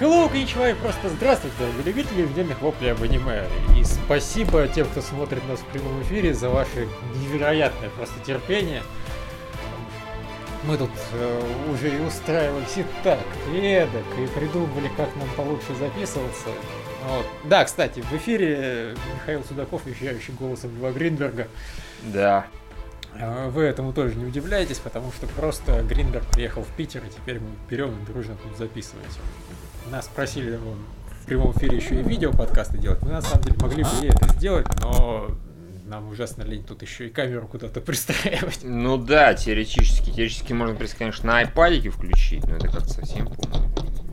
Hello, коничева, и просто здравствуйте, любители отдельных воплей об аниме. И спасибо тем, кто смотрит нас в прямом эфире, за ваше невероятное просто терпение. Мы тут э, уже и устраивались и так, и эдак, и придумывали, как нам получше записываться. Вот. Да, кстати, в эфире Михаил Судаков, вещающий голосом Льва Гринберга. Да. А Вы этому тоже не удивляетесь, потому что просто Гринберг приехал в Питер, и теперь мы берем и дружно тут записывать. Нас просили в прямом эфире еще и видео подкасты делать. Мы на самом деле могли бы и это сделать, но нам ужасно лень тут еще и камеру куда-то пристраивать. Ну да, теоретически. Теоретически можно, конечно, на айпадике включить, но это как-то совсем полно.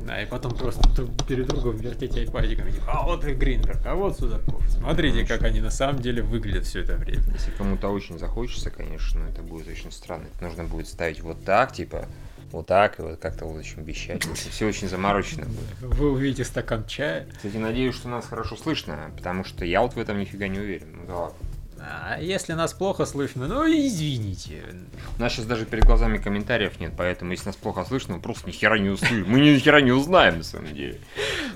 Да, и потом просто перед другом вертеть айпадиком. Типа, а вот и Гринберг, а вот Судаков. Смотрите, как они на самом деле выглядят все это время. Если кому-то очень захочется, конечно, это будет очень странно. Это нужно будет ставить вот так, типа, вот так, и вот как-то вот очень вещать. Все очень заморочено будет. Вы увидите стакан чая. Кстати, надеюсь, что нас хорошо слышно, потому что я вот в этом нифига не уверен. Ну да ладно. А если нас плохо слышно, ну извините. У нас сейчас даже перед глазами комментариев нет, поэтому если нас плохо слышно, мы просто ни хера не услышим. Мы ни хера не узнаем, на самом деле.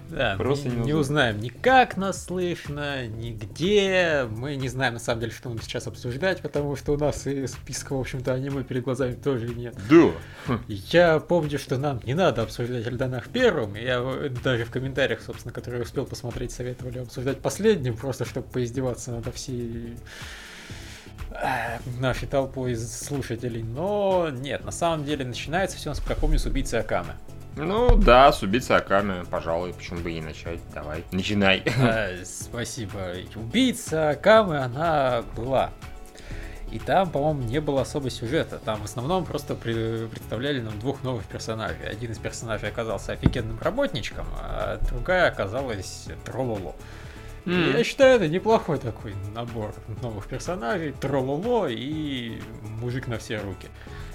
Да, Просто мы не не узнаем ни как нас слышно, ни где. Мы не знаем, на самом деле, что нам сейчас обсуждать, потому что у нас и списка, в общем-то, аниме перед глазами тоже нет. Да. Я помню, что нам не надо обсуждать Эльданах первым. Я даже в комментариях, собственно, которые успел посмотреть, советовали обсуждать последним, просто чтобы поиздеваться над всей э, нашей толпой слушателей. Но нет, на самом деле начинается все как помню с убийцы Акамы. Ну да, с убийцей Аками, пожалуй, почему бы и начать. Давай, начинай. Э, Спасибо. Убийца Акамы, она была. И там, по-моему, не было особо сюжета. Там в основном просто представляли нам двух новых персонажей. Один из персонажей оказался офигенным работничком, а другая оказалась трололо. М. Я считаю, это неплохой такой набор новых персонажей. Трололо и мужик на все руки.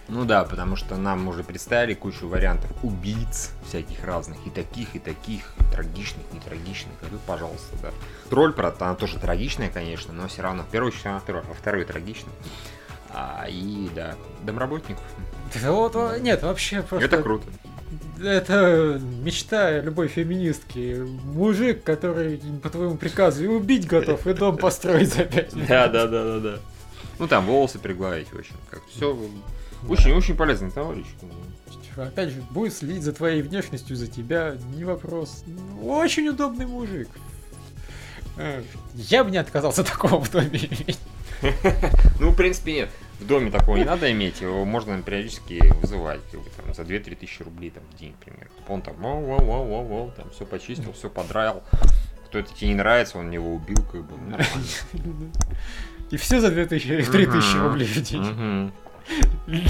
Ну да, потому что нам уже представили кучу вариантов убийц всяких разных, и таких, и таких, и трагичных, не трагичных, и тут, пожалуйста, да. Тролль, правда, она тоже трагичная, конечно, но все равно, в первую очередь, она тролль, а второй трагичный. А, и, да, домработников. Да вот, во- нет, вообще просто... Это круто. Это мечта любой феминистки. Мужик, который по твоему приказу и убить готов, и дом построить за пять минут. Да, да, да, да, да. Ну там волосы пригладить, в общем, как все очень-очень полезный товарищ. Опять же, будет следить за твоей внешностью, за тебя, не вопрос. Очень удобный мужик. Э, Я бы не отказался такого в доме. Ну, в принципе, нет. В доме такого не надо иметь, его можно периодически вызывать, как бы, там, за 2-3 тысячи рублей там, в день, например. Он там, воу, воу, воу, воу, воу, там, все почистил, все подраил. Кто это тебе не нравится, он его убил, как бы, ну, нормально. И все за 2000 или 3000 Мгм. рублей в день.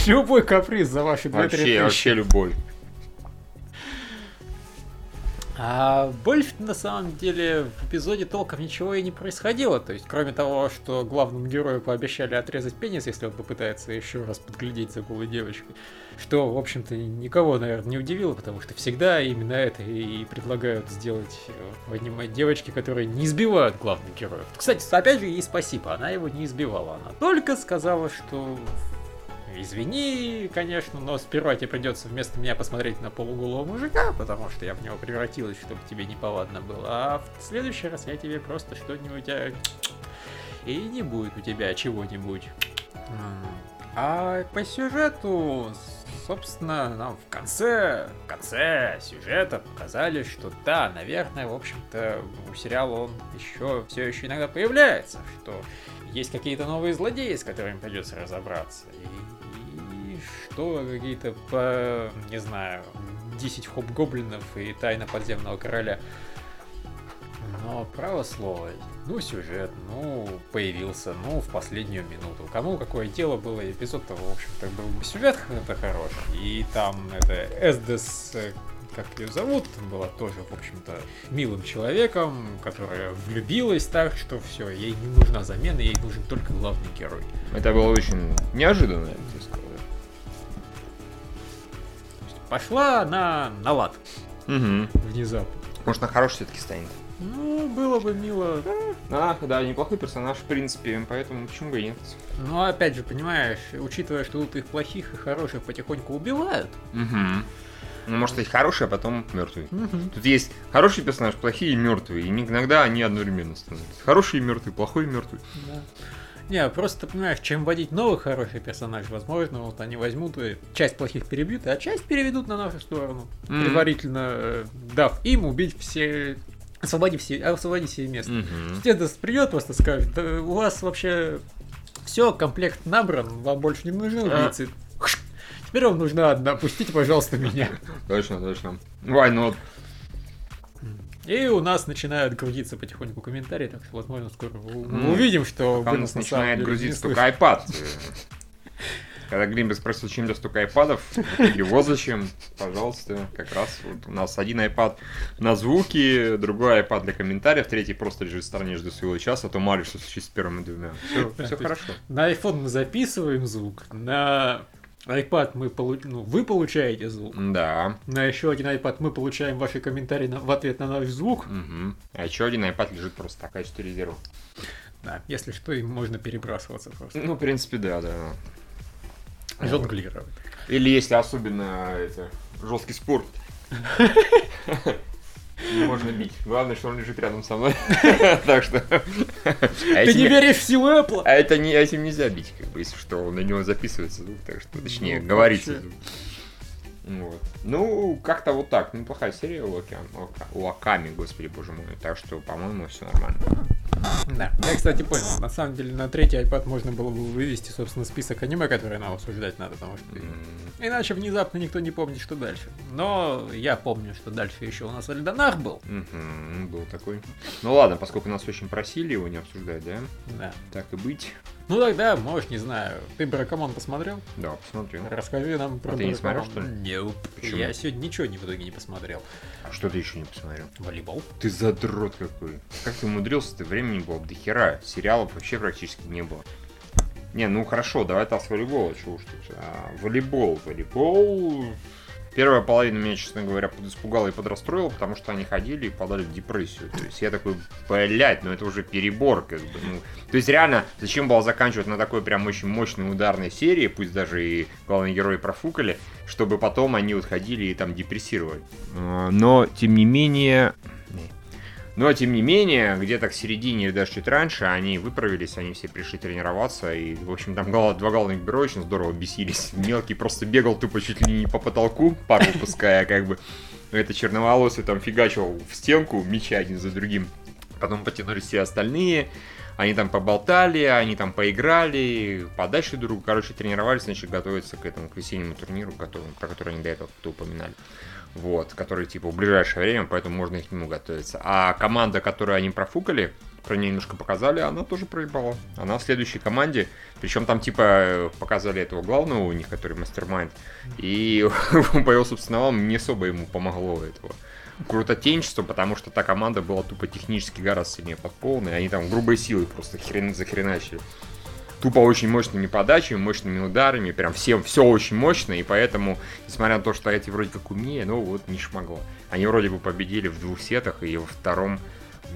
Любой каприз за ваши 2-3 Вообще, тысячи. вообще любой. А больше на самом деле в эпизоде толком ничего и не происходило. То есть, кроме того, что главному герою пообещали отрезать пенис, если он попытается еще раз подглядеть за голой девочкой. Что, в общем-то, никого, наверное, не удивило, потому что всегда именно это и предлагают сделать э, в аниме девочки, которые не избивают главных героев. Кстати, опять же, ей спасибо, она его не избивала. Она только сказала, что Извини, конечно, но сперва тебе придется вместо меня посмотреть на полуголого мужика, потому что я в него превратилась, чтобы тебе неповадно было. А в следующий раз я тебе просто что-нибудь... а, И не будет у тебя чего-нибудь. А по сюжету, собственно, нам в конце, в конце сюжета показали, что да, наверное, в общем-то, у сериала он еще все еще иногда появляется, что есть какие-то новые злодеи, с которыми придется разобраться. И, и что какие-то по, не знаю, 10 хоп-гоблинов и тайна подземного короля. Но право слово, ну сюжет, ну появился, ну в последнюю минуту. Кому какое дело было, эпизод-то, в общем-то, был бы сюжет это хороший. И там это Эсдес, э, как ее зовут, была тоже, в общем-то, милым человеком, которая влюбилась так, что все, ей не нужна замена, ей нужен только главный герой. Это было очень неожиданно, пошла на, на лад Угу. внезапно. Может, на хороший все-таки станет. Ну, было бы мило. А, да, неплохой персонаж, в принципе, поэтому почему бы и нет. Но опять же, понимаешь, учитывая, что тут их плохих и хороших потихоньку убивают, Угу. Ну, может, есть хорошие, а потом мертвые. Мгм. Тут есть хороший персонаж, плохие и мертвые. И иногда они одновременно становятся. Хороший и мертвый, плохой и мертвый. Да. Не, просто понимаешь, чем вводить новых хороших персонажей, возможно, вот они возьмут и часть плохих перебьют, а часть переведут на нашу сторону. Мгм. Предварительно э, дав им убить все. Освободив все, освободить себе место. Мгм. Дедос придет, просто скажет, да у вас вообще все, комплект набран, вам больше не нужны А. убийцы. Теперь вам нужна одна, пустите, пожалуйста, меня. Точно, точно. Why not? И у нас начинают грузиться потихоньку комментарии, так что, возможно, скоро мы М. увидим, что Пока у нас начинает грузиться только iPad. Когда Гримбер спросил, чем для столько айпадов, вот зачем, пожалуйста, как раз вот у нас один iPad на звуки, другой iPad для комментариев, третий просто лежит в стороне, ждет своего часа, а то мало ли что случится с первыми двумя. Все, все хорошо. На iPhone мы записываем звук, на iPad мы получ... ну, вы получаете звук. Да. На еще один iPad мы получаем ваши комментарии на- в ответ на наш звук. Мгм. А еще один iPad лежит просто так, качестве резерва. Да, если что, им можно перебрасываться просто. Ну, в принципе, да, да. Жонглировать. Или если особенно это жесткий спорт. Можно бить. Главное, что он лежит рядом со мной. Так что. Ты не веришь в силу Apple? А это не, этим нельзя бить, как бы, если что, на него записывается звук, так что, точнее, Ну, говорится вообще. звук. Вот. Ну, как-то вот так. Неплохая серия у, Океан, у Ока- у Аками, господи боже мой. Так что, по-моему, все нормально. Да. Я, кстати, понял. На самом деле, на третий iPad можно было бы вывести, собственно, список аниме, которые нам обсуждать надо, потому что иначе внезапно никто не помнит, что дальше. Но я помню, что дальше еще у нас Альдонах был. мгм, Был такой. Ну ладно, поскольку нас очень просили его не обсуждать, да? Да. Так и быть. Ну тогда, может, не знаю. Ты Баракамон посмотрел? Да, посмотрю. Расскажи нам про А ты не смотрел, что ли? Nope. Почему? Я сегодня ничего не в итоге не посмотрел. А что ты еще не посмотрел? Волейбол? Ты задрот какой. Как ты умудрился, ты времени было до хера. Сериалов вообще практически не было. Не, ну хорошо, давай так с чего уж тут. А, волейбол, волейбол. Первая половина меня, честно говоря, испугала и подрастроила, потому что они ходили и подали в депрессию. То есть я такой, блядь, ну это уже перебор, как бы. Ну, то есть реально, зачем было заканчивать на такой прям очень мощной ударной серии, пусть даже и главные герои профукали, чтобы потом они вот ходили и там депрессировали. А, Но, тем не менее, но, тем не менее, где-то к середине или даже чуть раньше они выправились, они все пришли тренироваться, и, в общем, там гол- два главных героя очень здорово бесились. Мелкий просто бегал тупо чуть ли не по потолку, пару пуская, как бы. Это черноволосый там фигачил в стенку, мячи один за другим. Потом потянулись все остальные, они там поболтали, они там поиграли, подальше друг, короче, тренировались, значит, готовятся к этому, к весеннему турниру, которому- про который они до этого упоминали. Вот, который, типа, в ближайшее время, поэтому можно и к нему готовиться. А команда, которую они профукали, про нее немножко показали, она тоже проебала. Она в следующей команде, причем там, типа, показали этого главного у них, который мастер-майнд, и по его собственному не особо ему помогло этого крутотенчество, потому что та команда была тупо технически гораздо сильнее под полной, они там грубой силой просто хрен захреначили. Тупо очень мощными подачами, мощными ударами, прям всем все очень мощно, и поэтому, несмотря на то, что эти вроде как умнее, но вот не шмогло. Они вроде бы победили в двух сетах, и во втором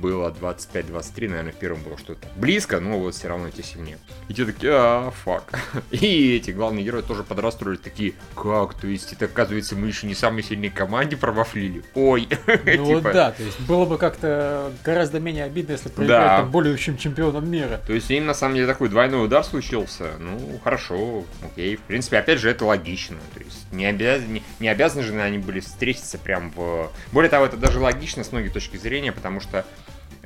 было 25-23, наверное, в первом было что-то близко, но вот все равно те сильнее. И те такие, а, фак. И эти главные герои тоже подрастроили, такие, как, то есть это, оказывается, мы еще не самой сильной команде провафлили? Ой. Ну вот Типа, да, то есть было бы как-то гораздо менее обидно, если проиграть там более чем чемпионом мира. То есть им на самом деле такой двойной удар случился. Ну, хорошо, окей. В принципе, опять же, это логично. То есть не, обяз... не, не обязаны же они были встретиться прям в... Более того, это даже логично с многих точки зрения, потому что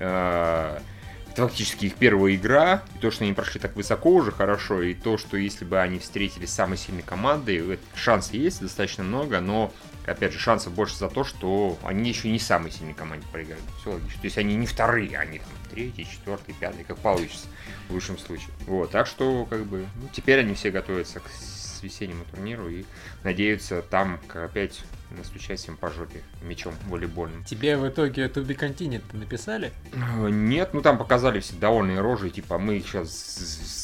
это фактически их первая игра. И то, что они прошли так высоко уже хорошо, и то, что если бы они встретились с самой сильной командой, э, шансы есть достаточно много, но опять же, шансов больше за то, что они еще не самой сильной команде проиграли. Все логично. То есть они не вторые, они там третий, четвертый, пятый, как получится в лучшем случае. Вот, так что, как бы, ну, теперь они все готовятся к весеннему турниру и надеются там, опять, настучать всем по жопе мячом волейбольным. Тебе в итоге To Be Continued написали? Э, Нет, ну там показали все довольные рожи, типа мы их сейчас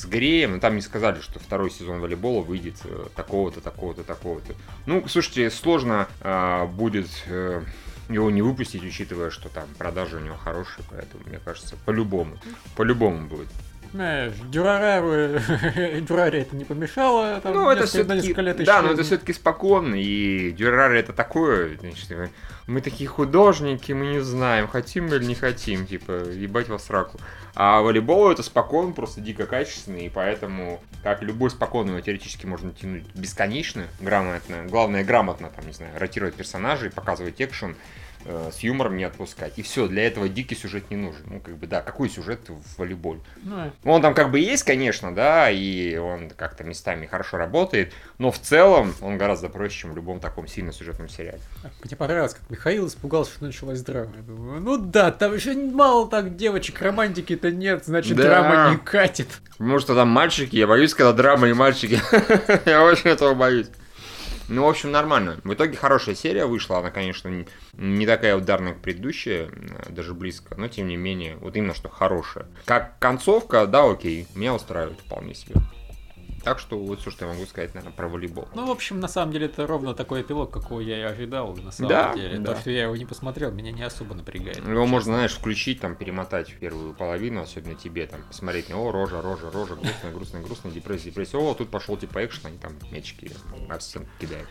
сгреем, но там не сказали, что второй сезон волейбола выйдет э, такого-то, такого-то, такого-то. Ну, слушайте, сложно э, будет э, его не выпустить, учитывая, что там продажи у него хорошие, поэтому, мне кажется, по-любому, по-любому будет. Знаешь, Дюрарару, Дюраре это не помешало. Там, Ну, это все-таки, да, но это все-таки спокойно, и Дюрари это такое, значит, э, мы такие художники, мы не знаем, хотим мы или не хотим, типа, ебать вас в сраку. А волейбол это спокойно, просто дико качественный, и поэтому, как любой спокойный, его теоретически можно тянуть бесконечно, грамотно, главное грамотно, там, не знаю, ротировать персонажей, показывать экшен, э, с юмором не отпускать. И все, для этого дикий сюжет не нужен. Ну, как бы, да, какой сюжет в волейболе? Ну, Ну, Он там как бы есть, конечно, да, и он как-то местами хорошо работает, но в целом он гораздо проще, чем в любом таком сильно сюжетном сериале. Мне понравилось, как Михаил испугался, что началась драма. Я думаю, ну да, там еще мало так девочек, романтики-то нет, значит Да. драма не катит. Может, там мальчики, я боюсь, когда драма и мальчики. Я очень этого боюсь. Ну, в общем, нормально. В итоге хорошая серия вышла. Она, конечно, не- такая ударная, как предыдущая, э, даже близко, но тем не менее, вот именно что хорошая. Как концовка, да, окей, меня устраивает вполне себе. Так что вот все, что я могу сказать, наверное, про волейбол. Ну, в общем, на самом деле, это ровно такой эпилог, какого я и ожидал, на самом Да, деле. да. То, что я его не посмотрел, меня не особо напрягает. Его можно, знаешь, включить, там, перемотать в первую половину, особенно тебе, там, посмотреть, о, рожа, рожа, рожа, грустная, грустная, грустная, депрессия, депрессия. О, тут пошел типа экшен, они там мячики от стенку кидают.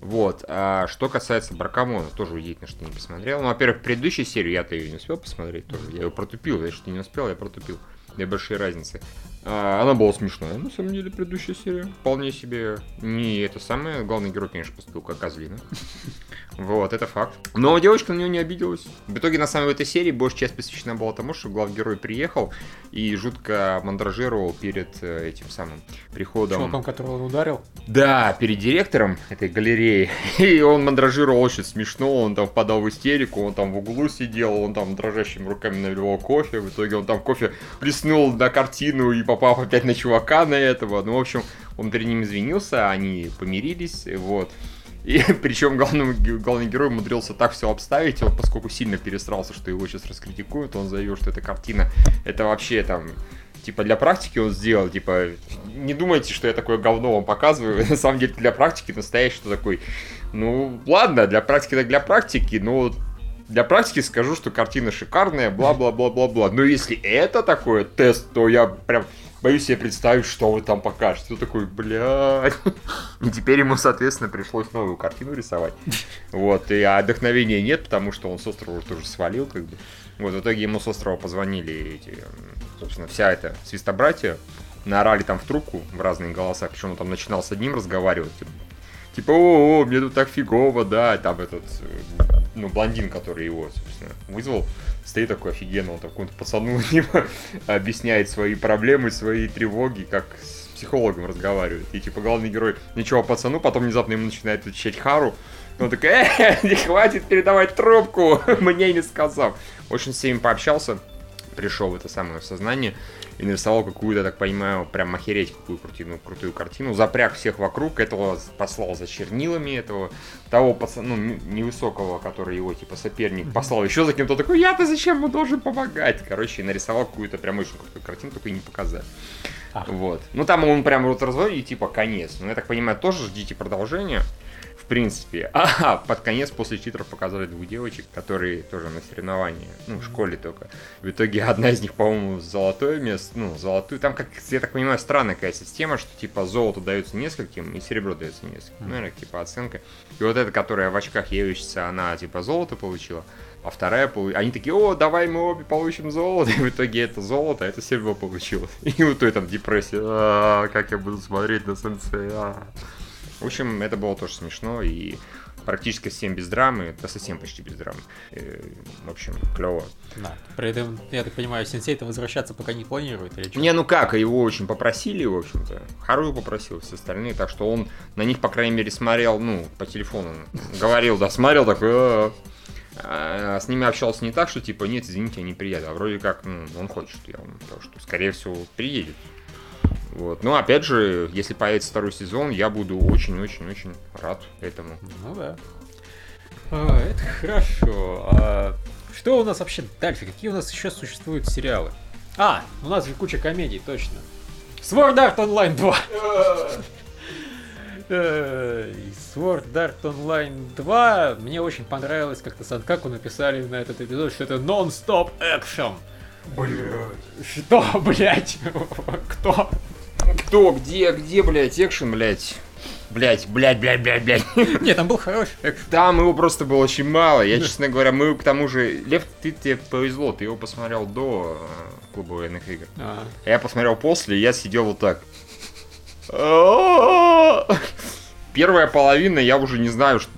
Вот. А что касается Баркамона, тоже удивительно, что не посмотрел. Ну, во-первых, предыдущую серию я-то ее не успел посмотреть тоже. Я ее протупил, я что не успел, я протупил. Две большие разницы. А, она была смешная, на самом деле, предыдущая серия. Вполне себе не это самое. Главный герой, конечно, поступил как козлина. Вот, это факт. Но девочка на нее не обиделась. В итоге, на в этой серии большая часть посвящена была тому, что главный герой приехал и жутко мандражировал перед э, этим самым приходом. Чуваком, которого он ударил. Да, перед директором этой галереи. И он мандражировал очень смешно, он там впадал в истерику, он там в углу сидел, он там дрожащими руками наливал кофе. В итоге он там кофе плеснул на картину и попал опять на чувака на этого. Ну, в общем, он перед ним извинился, они помирились, вот. И причем главному, ге- главный герой умудрился так все обставить, он поскольку сильно пересрался, что его сейчас раскритикуют, он заявил, что эта картина, это вообще там, типа для практики он сделал, типа, не думайте, что я такое говно вам показываю, на самом деле для практики настоящий, такой, ну, ладно, для практики так для практики, но для практики скажу, что картина шикарная, бла-бла-бла-бла-бла. Но если это такое тест, то я прям боюсь себе представить, что вы там покажете. Ты такой, блядь. И теперь ему, соответственно, пришлось новую картину рисовать. Вот, и а нет, потому что он с острова тоже свалил, как бы. Вот, в итоге ему с острова позвонили эти, собственно, вся эта свистобратья, наорали там в трубку в разные голоса, причем он там начинал с одним разговаривать, типа, о, о, мне тут так фигово, да, там этот, э, ну, блондин, который его, собственно, вызвал, стоит такой офигенно, он такому пацану объясняет свои проблемы, свои тревоги, как с психологом разговаривает. И, типа, главный герой ничего пацану, потом внезапно ему начинает отвечать Хару, и он такой, э, не хватит передавать трубку, мне не сказав. В общем, с всеми пообщался, пришел в это самое сознание и нарисовал какую-то, так понимаю, прям охереть какую крутину, крутую картину, запряг всех вокруг, этого послал за чернилами, этого того пацана, ну, невысокого, который его, типа, соперник, послал еще за кем-то, такой, я-то зачем ему должен помогать? Короче, и нарисовал какую-то прям очень крутую картину, только и не показать. Ах. Вот. Ну, там он прям вот разводит, и типа, конец. Ну, я так понимаю, тоже ждите продолжения. В принципе. А под конец после титров показали двух девочек, которые тоже на соревнования, ну, в школе только. В итоге одна из них, по-моему, золотое место, ну, золотую. Там, как, я так понимаю, странная какая система, что, типа, золото дается нескольким, и серебро дается нескольким. Ну, наверное, типа, оценка. И вот эта, которая в очках учится, она, типа, золото получила. А вторая, полу- они такие, о, давай мы обе получим золото. И в итоге это золото, а это серебро получилось. И у той там депрессия, «А, как я буду смотреть на а». В общем, это было тоже смешно и практически совсем без драмы, да совсем почти без драмы. Э, В общем, клево. Да. При этом, я так понимаю, сенсей-то возвращаться пока не планирует или что? Не, ну как, его очень попросили, в общем-то. Хару попросил, все остальные, так что он на них, по крайней мере, смотрел, ну, по телефону говорил, да, смотрел такой, «А». А с ними общался не так, что типа, нет, извините, я не приеду, а вроде как, ну, он хочет, я вам то, что, скорее всего, приедет. Вот. Но опять же, если появится второй сезон, я буду очень-очень-очень рад этому. Ну да. А, это хорошо. А что у нас вообще дальше? Какие у нас еще существуют сериалы? А, у нас же куча комедий, точно. Sword Art Online 2. Э, Sword Art Online 2 мне очень понравилось, как-то Санкаку написали на этот эпизод, что это нон-стоп экшен. Блять. Что, блять? Кто? Кто, где, где, блядь, экшен, блядь? Блять, блять, блять, блять, блять. Нет, там был хороший. Там его просто было очень мало. Я, честно говоря, мы к тому же... Лев, ты тебе повезло, ты его посмотрел до э, клуба военных игр. А, А Я посмотрел после, и я сидел вот так. Первая половина, я уже не знаю, что...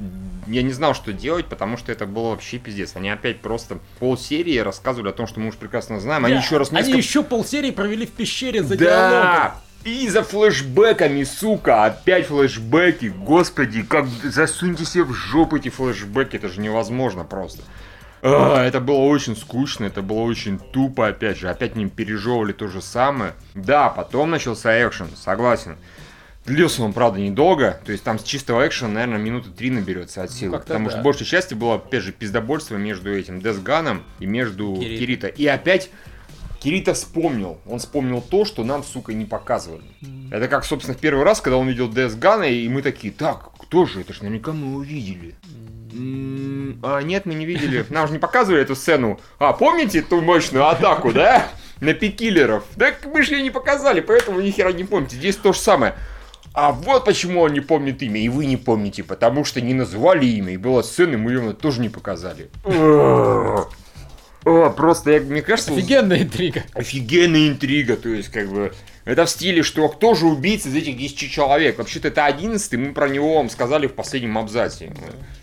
Я не знал, что делать, потому что это было вообще пиздец. Они опять просто полсерии рассказывали о том, что мы уже прекрасно знаем. Они да, еще раз Они еще полсерии провели в пещере за диалогом. И за флешбэками, сука, опять флешбеки, господи, как засуньте себе в жопу эти флешбеки, это же невозможно просто. А, это было очень скучно, это было очень тупо, опять же, опять не пережевывали то же самое. Да, потом начался экшен, согласен. Длился он, правда, недолго, то есть там с чистого экшена, наверное, минуты три наберется от силы. как-то потому да. что большей части было, опять же, пиздобольство между этим Десганом и между Кирита. Кирита. И опять Кирита вспомнил. Он вспомнил то, что нам, сука, не показывали. Это как, собственно, в первый раз, когда он видел Дэс Гана, и мы такие, так, кто же? Это ж наверняка мы его видели. М, А нет, мы не видели. Нам же не показывали эту сцену. А, помните ту мощную атаку, да? На пикиллеров. Так мы же ее не показали, поэтому ни хера не помните. Здесь то же самое. А вот почему он не помнит имя, и вы не помните, потому что не назвали имя, и была сцена, и мы ее тоже не показали. О, просто, я, мне кажется, Офигенная интрига. офигенная интрига, то есть, как бы, это в стиле, что кто же убийца из этих 10 человек? Вообще-то это 11 мы про него вам сказали в последнем абзаце.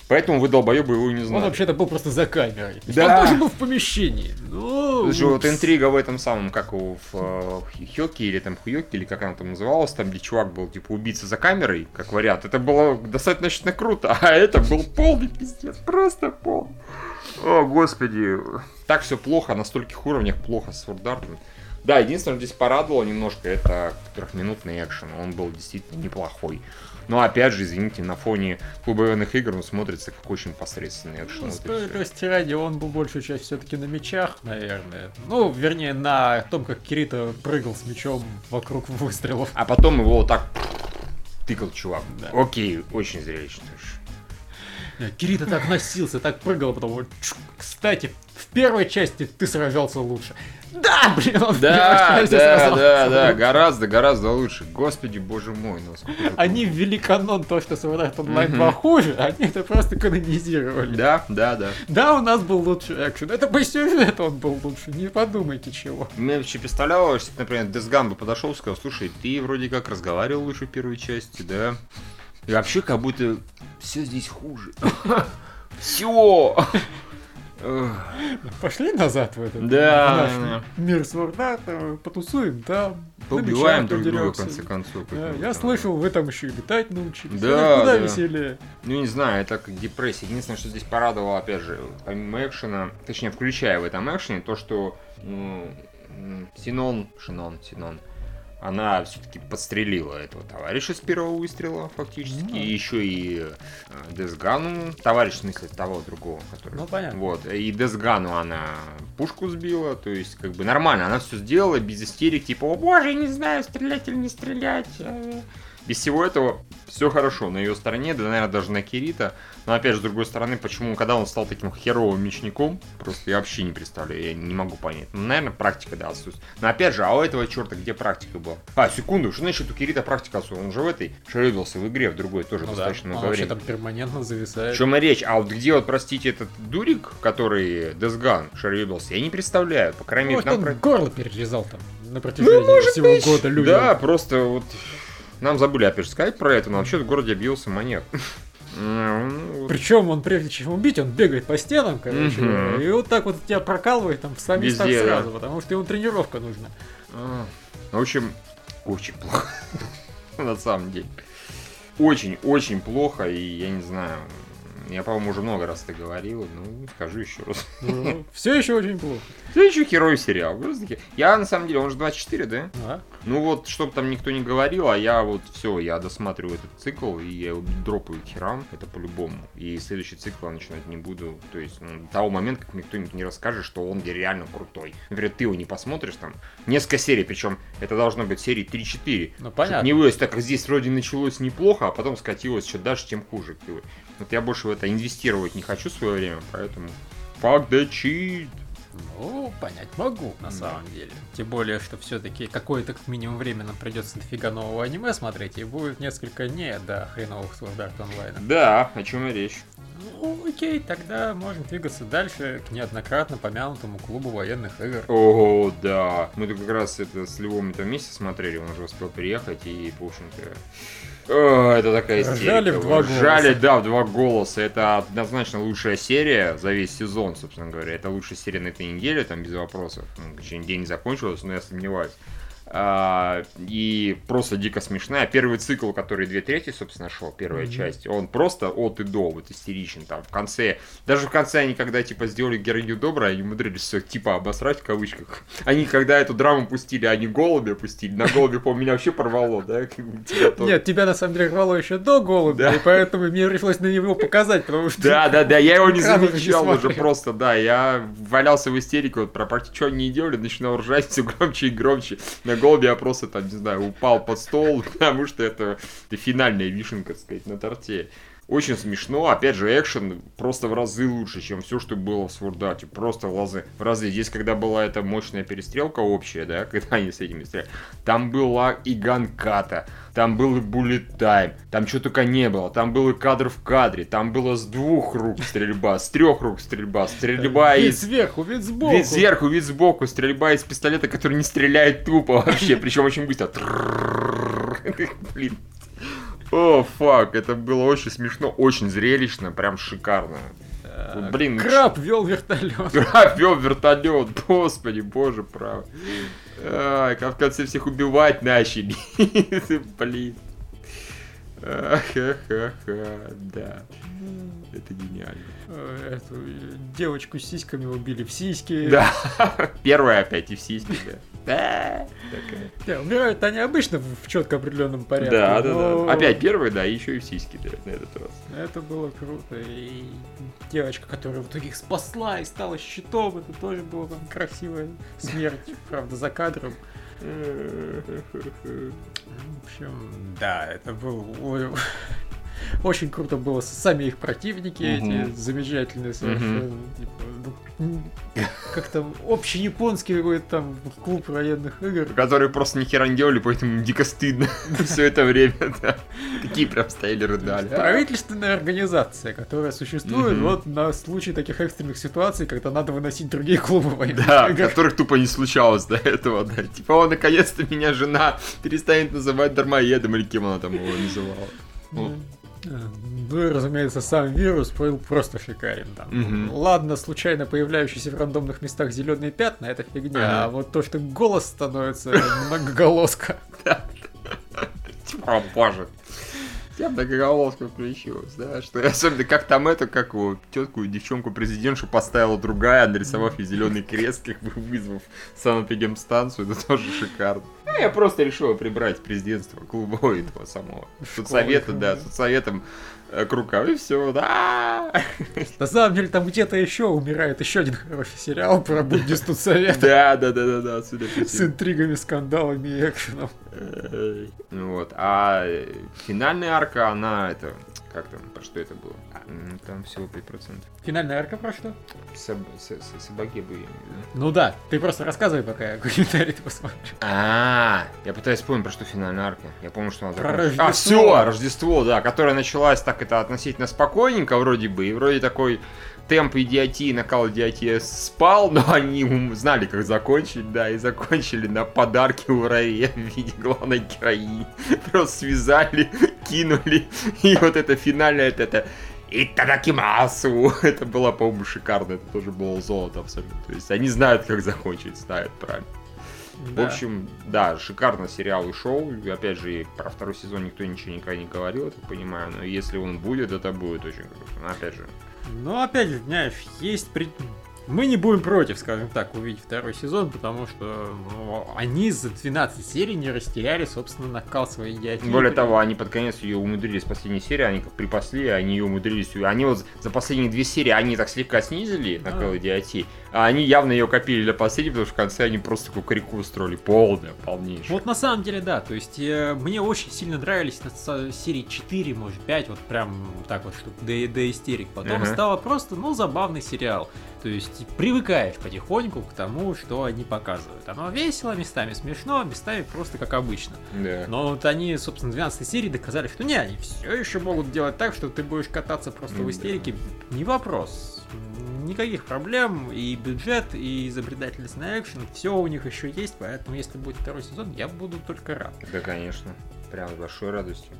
Поэтому вы, долбоебы, его не Он знаете. вообще-то был просто за камерой. Да. Он тоже был в помещении. Ну, Слушай, вот интрига в этом самом, как его, в э, Хёке или там Хуёке, или как она там называлась, там, где чувак был, типа, убийца за камерой, как вариант, это было достаточно круто, а это был полный пиздец, просто полный. О, господи. Так все плохо, на стольких уровнях плохо с Sword. Да, единственное, что здесь порадовало немножко, это трехминутный экшен, он был действительно неплохой. Но опять же, извините, на фоне клубовых игр он смотрится как очень посредственный экшен. Ну, Вот справедливости ради, он был большую часть все-таки на мечах, наверное. Ну, вернее, на том, как Кирита прыгал с мечом вокруг выстрелов. А потом его вот так тыкал чувак. Да. Окей, очень зрелищно. Кирита так носился, так прыгал, а потом. Кстати, первой части ты сражался лучше. Да, блин, он Да, да, да, да, гораздо, гораздо лучше. Господи, боже мой, ну сколько Они ввели канон то, что Sword Online Мгм. 2 хуже, они это просто канонизировали. Да, да, да. Да, у нас был лучший экшен. Это по сюжету он был лучше, не подумайте чего. Мне вообще представлялось, что, например, Десган бы подошел и сказал, слушай, ты вроде как разговаривал лучше в первой части, да? И вообще как будто все здесь хуже. Все! Пошли назад в этот Да, в наш да. мир э, потусуем там. мечах друг друга, в конце концов. Да, я слышал, вы там еще и летать научились. Да, куда да. веселее. Ну, не знаю, это как депрессия. Единственное, что здесь порадовало, опять же, помимо экшена, точнее, включая в этом экшене, то, что ну, Синон, Шинон, Синон, она все-таки подстрелила этого товарища с первого выстрела, фактически. Ну. И еще и э, Десгану, товарищ, в смысле, того другого, который... Ну, понятно. Вот, и Десгану она пушку сбила, то есть, как бы нормально, она все сделала без истерик, типа, о боже, не знаю, стрелять или не стрелять. Э». Без всего этого все хорошо на ее стороне, да, наверное, даже на Кирита. Но опять же, с другой стороны, почему, когда он стал таким херовым мечником, просто я вообще не представляю, я не могу понять. Ну, наверное, практика, да, отсутствует. Но опять же, а у этого черта где практика была? А, секунду, что значит у Кирита практика отсутствует? Он же в этой шеребился в игре, в другой тоже Ну да, достаточно он много вообще времени. там перманентно зависает. чем и речь? А вот где вот, простите, этот дурик, который Десган шеребился, я не представляю. По крайней мере, Может, нам он про- горло перерезал там на протяжении всего года людям. Да, просто вот нам забыли опять же сказать про это, но вообще в городе. Ну, вот Причем он, прежде чем убить, он бегает по стенам, короче, и вот так вот тебя прокалывает там в сами местах да. сразу, потому что ему тренировка нужна. а, В общем, очень плохо. На самом деле. Очень-очень плохо, и я не знаю. Я, по-моему, уже много раз это говорил, ну, скажу еще раз. Все еще очень плохо. Все еще герой сериал. Я, на самом деле, он же 24, да? Да. Ну вот, чтобы там никто не говорил, а я вот все, я досматриваю этот цикл, и я его дропаю к херам, это по-любому. И следующий цикл я начинать не буду. То есть, ну, до того момента, как мне кто-нибудь не расскажет, что он реально крутой. Например, ты его не посмотришь там. Несколько серий, причем это должно быть серии 3-4. Ну, понятно. Не вылез, так как здесь вроде началось неплохо, а потом скатилось что дальше, тем хуже. Вот я больше в это инвестировать не хочу в свое время, поэтому... Fuck the cheat! Ну, понять могу, на самом деле. Тем более, что все-таки какое-то как минимум время нам придется дофига нового аниме смотреть, и будет несколько не до хреновых Sword Art Online. Да, о чем и речь. Ну, окей, тогда можем двигаться дальше к неоднократно помянутому клубу военных игр. О, да. Мы как раз это с Львом это вместе смотрели, он уже успел приехать, и, в общем-то... О, это такая истерика. Ржали в два голоса. Ржали, да, в два голоса. Это однозначно лучшая серия за весь сезон, собственно говоря. Это лучшая серия на этой неделе, там без вопросов. Ну, день не закончился, но я сомневаюсь. А, и просто дико смешная. Первый цикл, который две трети, собственно, шел, первая Мгм. часть, он просто от и до, вот истеричен там. В конце, даже в конце они, когда, типа, сделали героиню доброй, они умудрились все, типа, обосрать в кавычках. Они, когда эту драму пустили, они голубя пустили. На голубе, по меня вообще порвало, да? Нет, тебя на самом деле рвало еще до голубя, и поэтому мне пришлось на него показать, потому что... Да, да, да, я его не замечал уже просто, да, я валялся в истерике, вот про что они не делали, начинал ржать все громче и громче. На голубе я просто там, не знаю, упал под стол, потому что это, это финальная вишенка, так сказать, на торте. Очень смешно, опять же, экшен просто в разы лучше, чем все, что было в Свурдате. Просто в разы. В разы. Здесь, когда была эта мощная перестрелка общая, да, когда они с этими стреляли, там была и ганката, там был и буллет тайм, там что только не было. Там был и кадр в кадре, там было с двух рук стрельба, с трех рук стрельба, стрельба Вид из... сверху, вид сбоку. Вид сверху, вид сбоку, стрельба из пистолета, который не стреляет тупо вообще, причем очень быстро. Блин. О, фак, это было очень смешно, очень зрелищно, прям шикарно. Э, Блин, ну Краб вел вертолет. Граф вел вертолет, господи, боже прав. Ай, как в конце всех убивать начали. Блин. Ха-ха-ха, да. Это гениально. Э, Эту э, девочку с сиськами убили в сиськи. Да. Первая опять и в сиськи, да. Да. Такая. Не, умирают они обычно в, четко определенном порядке. Да, да, да. Опять первая, да, и еще и в сиськи, на этот раз. Это было круто. И девочка, которая в итоге их спасла и стала щитом, это тоже была там красивая смерть, правда, за кадром. В общем, да, это был очень круто было. Сами их противники, Мгм. эти замечательные совершенно. типа, ну, м, как там, общий японский какой-то там клуб военных игр. Которые просто ни хера не делали, поэтому дико стыдно все это время, да. Такие прям стояли, рыдали. Правительственная организация, которая существует вот на случай таких экстренных ситуаций, когда надо выносить другие клубы военных Да, игр. которых тупо не случалось до этого, да. Типа, о, наконец-то меня жена перестанет называть дармоедом, или кем она там его называла. Ну, Э, Ну и, разумеется, сам вирус был просто шикарен. Там. Мгм. Ладно, случайно появляющиеся в рандомных местах зеленые пятна, это фигня. Ага. А вот то, что голос становится многоголоска. Типа, о боже. Я многоголовка включилась, да, что особенно как там это, как его тетку, девчонку президентшу поставила другая, нарисовав ей зеленый крест, как бы вызвав санэпидемстанцию, это тоже шикарно. Ну, я просто решил прибрать президентство клуба этого самого. Соцсовета, да, соцсоветом э, к рукам, и все, да. На самом деле там где-то еще умирает еще один хороший сериал про будни студсовета. Да, да, да, да, да, по С интригами, скандалами и экшеном. Вот. А э, финальная арка, она это. Как там, про что это было? М, Там всего 5%. Финальная арка про что? Саб- с- с- Собаки бы имели, да? Ну да, ты просто рассказывай, пока я комментарий посмотрю. А, я пытаюсь вспомнить, про что финальная арка. Я помню, что она Про закончилась. А, Рождество. все, Рождество, да, которая началась так это относительно спокойненько вроде бы, и вроде такой темп идиотии, накал идиотии спал, но они знали, как закончить, да, и закончили на подарки у Раре в виде главной героини. Просто связали, кинули, и вот это финальное, это, это Итадакимасу! Это было, по-моему, шикарно, это тоже было золото абсолютно. То есть они знают, как закончить, знают правильно. В Да. общем, да, шикарно сериал и шоу. Опять же, про второй сезон никто ничего никогда не говорил, я так понимаю. Но если он будет, это будет очень круто. Но опять же, Ну, опять же, знаешь, есть... При... Мы не будем против, скажем так, увидеть второй сезон, потому что ну, они за 12 серий не растеряли, собственно, накал своей идиотии. более того, они под конец ее умудрились последней серии, они как припасли, они ее умудрились. Они вот за последние две серии, они так слегка снизили Да. накал идиотии, а они явно ее копили для последней, потому что в конце они просто такую крику устроили. Полная, полнейшая. Вот на самом деле, да, то есть э, мне очень сильно нравились на серии 4, может 5, вот прям так вот, что до, до истерик. Потом Ага. стало просто, ну, забавный сериал. То есть привыкаешь потихоньку к тому, что они показывают. Оно весело, местами смешно, местами просто как обычно. Да. Но вот они, собственно, в 12 серии доказали, что не, они все еще могут делать так, что ты будешь кататься просто в Да. истерике. Не вопрос. Никаких проблем, и бюджет, и изобретательность на экшен, все у них еще есть, поэтому если будет второй сезон, я буду только рад. Да, конечно. Прям с большой радостью.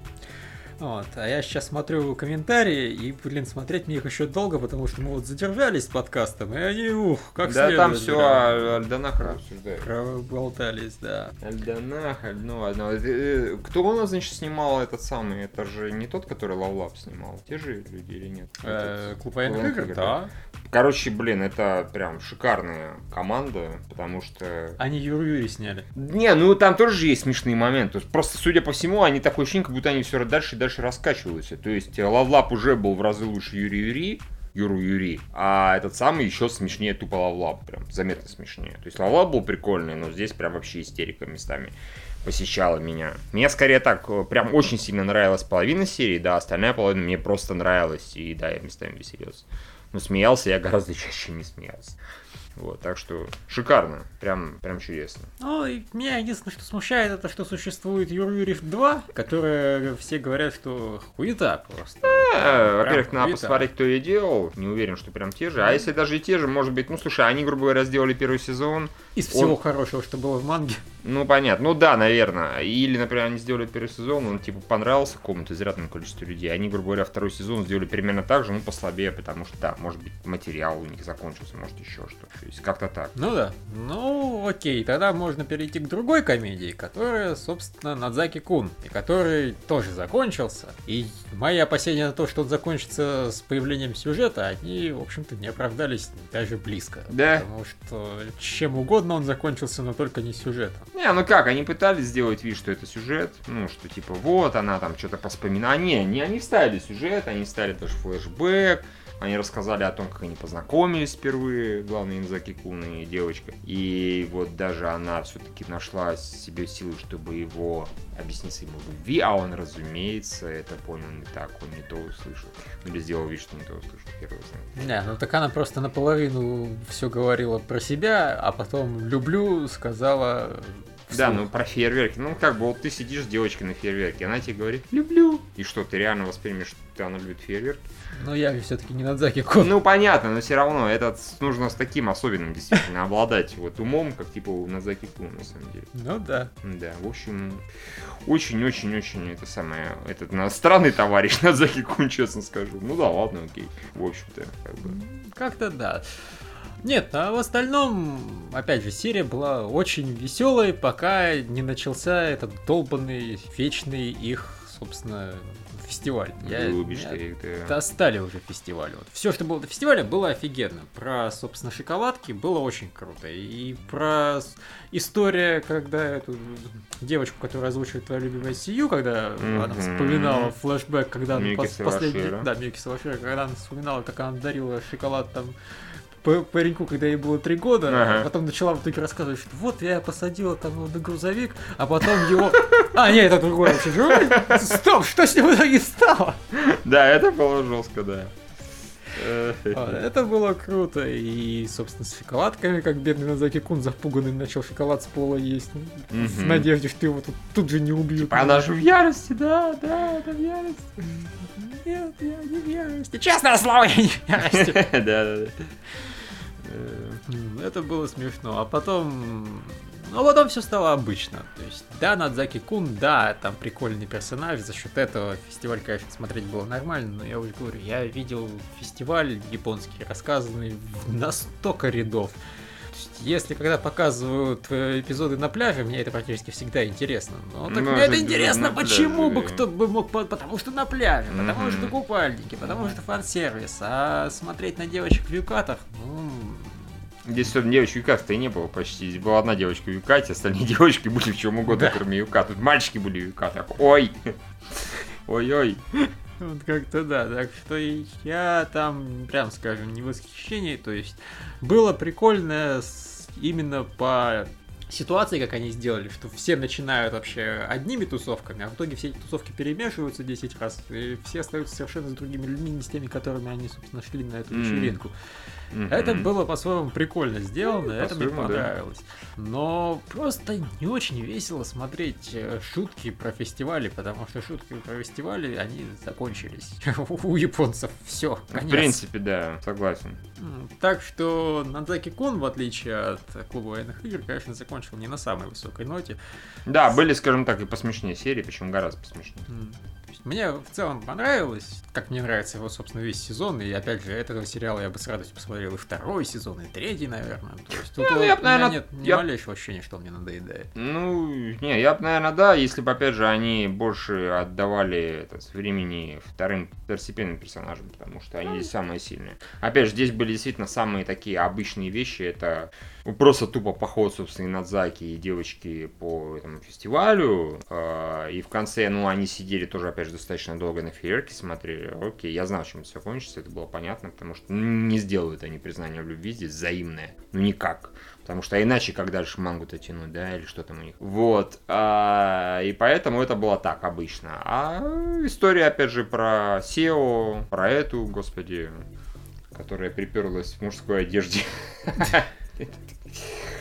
Вот, а я сейчас смотрю комментарии, и, блин, смотреть мне их еще долго, потому что мы вот задержались с подкастом, и они, ух, как да, следует, там все прям Альдонахра обсуждают. проболтались, да. Альдонах, ну ладно. Э, Кто у нас, значит, снимал этот самый? Это же не тот, который Лавлап снимал. Те же люди или нет? Э, Клуб военных игр, да. Короче, блин, это прям шикарная команда, потому что... Они Юру Юри сняли. Не, ну там тоже же есть смешные моменты. Просто, судя по всему, они такое ощущение, как будто они все дальше и дальше раскачиваются. То есть э, Love Lab уже был в разы лучше Юрий Юри, Юру Юри, а этот самый еще смешнее тупо Love Lab, прям заметно смешнее. То есть Love Lab был прикольный, но здесь прям вообще истерика местами посещала меня. Мне скорее так, э, прям очень сильно нравилась половина серии, да, остальная половина мне просто нравилась, и да, я местами веселился. Но смеялся я гораздо чаще не смеялся. Вот, так что шикарно, прям, прям чудесно. Ну, и меня единственное, что смущает, это что существует Юрьев 2, которое все говорят, что хуета просто. Э, Во-первых, надо хуета. посмотреть, кто ее делал. Не уверен, что прям те же. А если даже и те же, может быть, ну слушай, они, грубо говоря, сделали первый сезон. Из всего Он- хорошего, что было в манге. Ну, понятно. Ну да, наверное. Или, например, они сделали первый сезон, он типа понравился какому-то изрядному количеству людей. Они, грубо говоря, второй сезон сделали примерно так же, ну, послабее, потому что, да, может быть, материал у них закончился, может, еще что-то. То есть как-то так. Ну да. Ну, окей, тогда можно перейти к другой комедии, которая, собственно, Надзаки Кун, и который тоже закончился. И мои опасения на то, что он закончится с появлением сюжета, они, в общем-то, не оправдались даже близко. Да. Потому что чем угодно он закончился, но только не сюжетом. Не, ну как, они пытались сделать вид, что это сюжет, ну, что типа вот она там что-то поспоминала. Не, не, они вставили сюжет, они вставили даже флешбэк, они рассказали о том, как они познакомились впервые, главный Инзаки Кун и девочка. И вот даже она все-таки нашла себе силы, чтобы его объясниться ему любви, а он, разумеется, это понял не так, он не то услышал. Или сделал вид, что не то услышал, первый знает. Не, ну так она просто наполовину все говорила про себя, а потом люблю сказала. Да, ну про фейерверки. Ну как бы вот ты сидишь с девочкой на фейерверке, она тебе говорит «люблю». И что, ты реально воспримешь, что она любит фейерверк? Но я все-таки не Надзаки Кун. Ну понятно, но все равно этот нужно с таким особенным действительно обладать вот умом, как типа у Назаки Кун на самом деле. Ну да. Да, в общем, очень-очень-очень это самое, этот на, странный товарищ Назаки Кун, честно скажу. Ну да, ладно, окей. В общем-то, как бы. Как-то да. Нет, а в остальном, опять же, серия была очень веселой, пока не начался этот долбанный, вечный их, собственно, фестиваль. Я, Любишь меня ты это. достали уже фестивали. Вот. Все, что было до фестиваля, было офигенно. Про, собственно, шоколадки было очень круто. И про история, когда эту девочку, которая озвучивает твою любимую Сию, когда она Мгм. вспоминала флешбэк, когда она Мики пос- последний... Да, Мики Савашира, когда она вспоминала, как она дарила шоколад там пареньку, когда ей было три года, Ага. а потом начала в итоге рассказывать, что вот я посадила там его на грузовик, а потом его... А, нет, это другой вообще. Стоп, что с ним в итоге стало? Да, это было жестко, да. А, Это было круто. И, собственно, с шоколадками, как бедный Назаки Кун запуганный начал шоколад с пола есть. В Мгм. надежде, что его тут, тут же не убьют. Она же в ярости, да, да, это в ярости. Нет, я не в ярости. Честное слово, я не в ярости. да, да, да. Э, Это было смешно. А потом... Ну, потом все стало обычно. То есть, да, Надзаки Кун, да, там прикольный персонаж. За счет этого фестиваль, конечно, смотреть было нормально. Но я уже говорю, я видел фестиваль японский, рассказанный на столько рядов. Есть, Если когда показывают э, эпизоды на пляже, мне это практически всегда интересно. Но так Ну, мне это это интересно, почему бы кто бы мог... по- Потому что на пляже, потому что купальники, потому что фан-сервис. А смотреть на девочек в юкатах, ну, Здесь сегодня девочек в юках-то и не было почти. Здесь была одна девочка в юкате, остальные девочки были в чем угодно, Да. кроме юка. Тут мальчики были в юкатах. Ой! Ой-ой. Вот как-то да, так что я там, прям скажем, не в восхищении, то есть было прикольно именно по ситуации, как они сделали, что все начинают вообще одними тусовками, а в итоге все эти тусовки перемешиваются 10 раз, и все остаются совершенно с другими людьми, не с теми, которыми они, собственно, шли на эту вечеринку. Mm-hmm. Это было по-своему прикольно сделано, ну, это мне понравилось. Да. Но просто не очень весело смотреть э, шутки про фестивали, потому что шутки про фестивали, они закончились. У японцев все, В принципе, да, согласен. Так что Надзаки Кун, в отличие от клуба военных игр, конечно, закончил не на самой высокой ноте. Да, были, скажем так, и посмешнее серии, причем гораздо посмешнее. Мне в целом понравилось, как мне нравится его, собственно, весь сезон, и опять же, этого сериала я бы с радостью посмотрел и второй сезон, и третий, наверное. То есть тут ну, я, у наверное, нет ни я... малейшего ощущения, что мне надоедает. Ну, не, я бы, наверное, да, если бы, опять же, они больше отдавали это, времени вторым второстепенным персонажам, потому что они здесь самые сильные. Опять же, здесь были действительно самые такие обычные вещи, это просто тупо поход, собственно, и Надзаки, и девочки по этому фестивалю, э, и в конце, ну, они сидели тоже, опять же, достаточно долго на фейерке смотрели. Окей, я знал, чем это все кончится, это было понятно, потому что ну, не сделают они признание в любви здесь взаимное. Ну никак. Потому что иначе как дальше мангу-то тянуть, да, или что там у них. Вот. А, и поэтому это было так обычно. А история, опять же, про Сео, про эту, господи, которая приперлась в мужской одежде. did.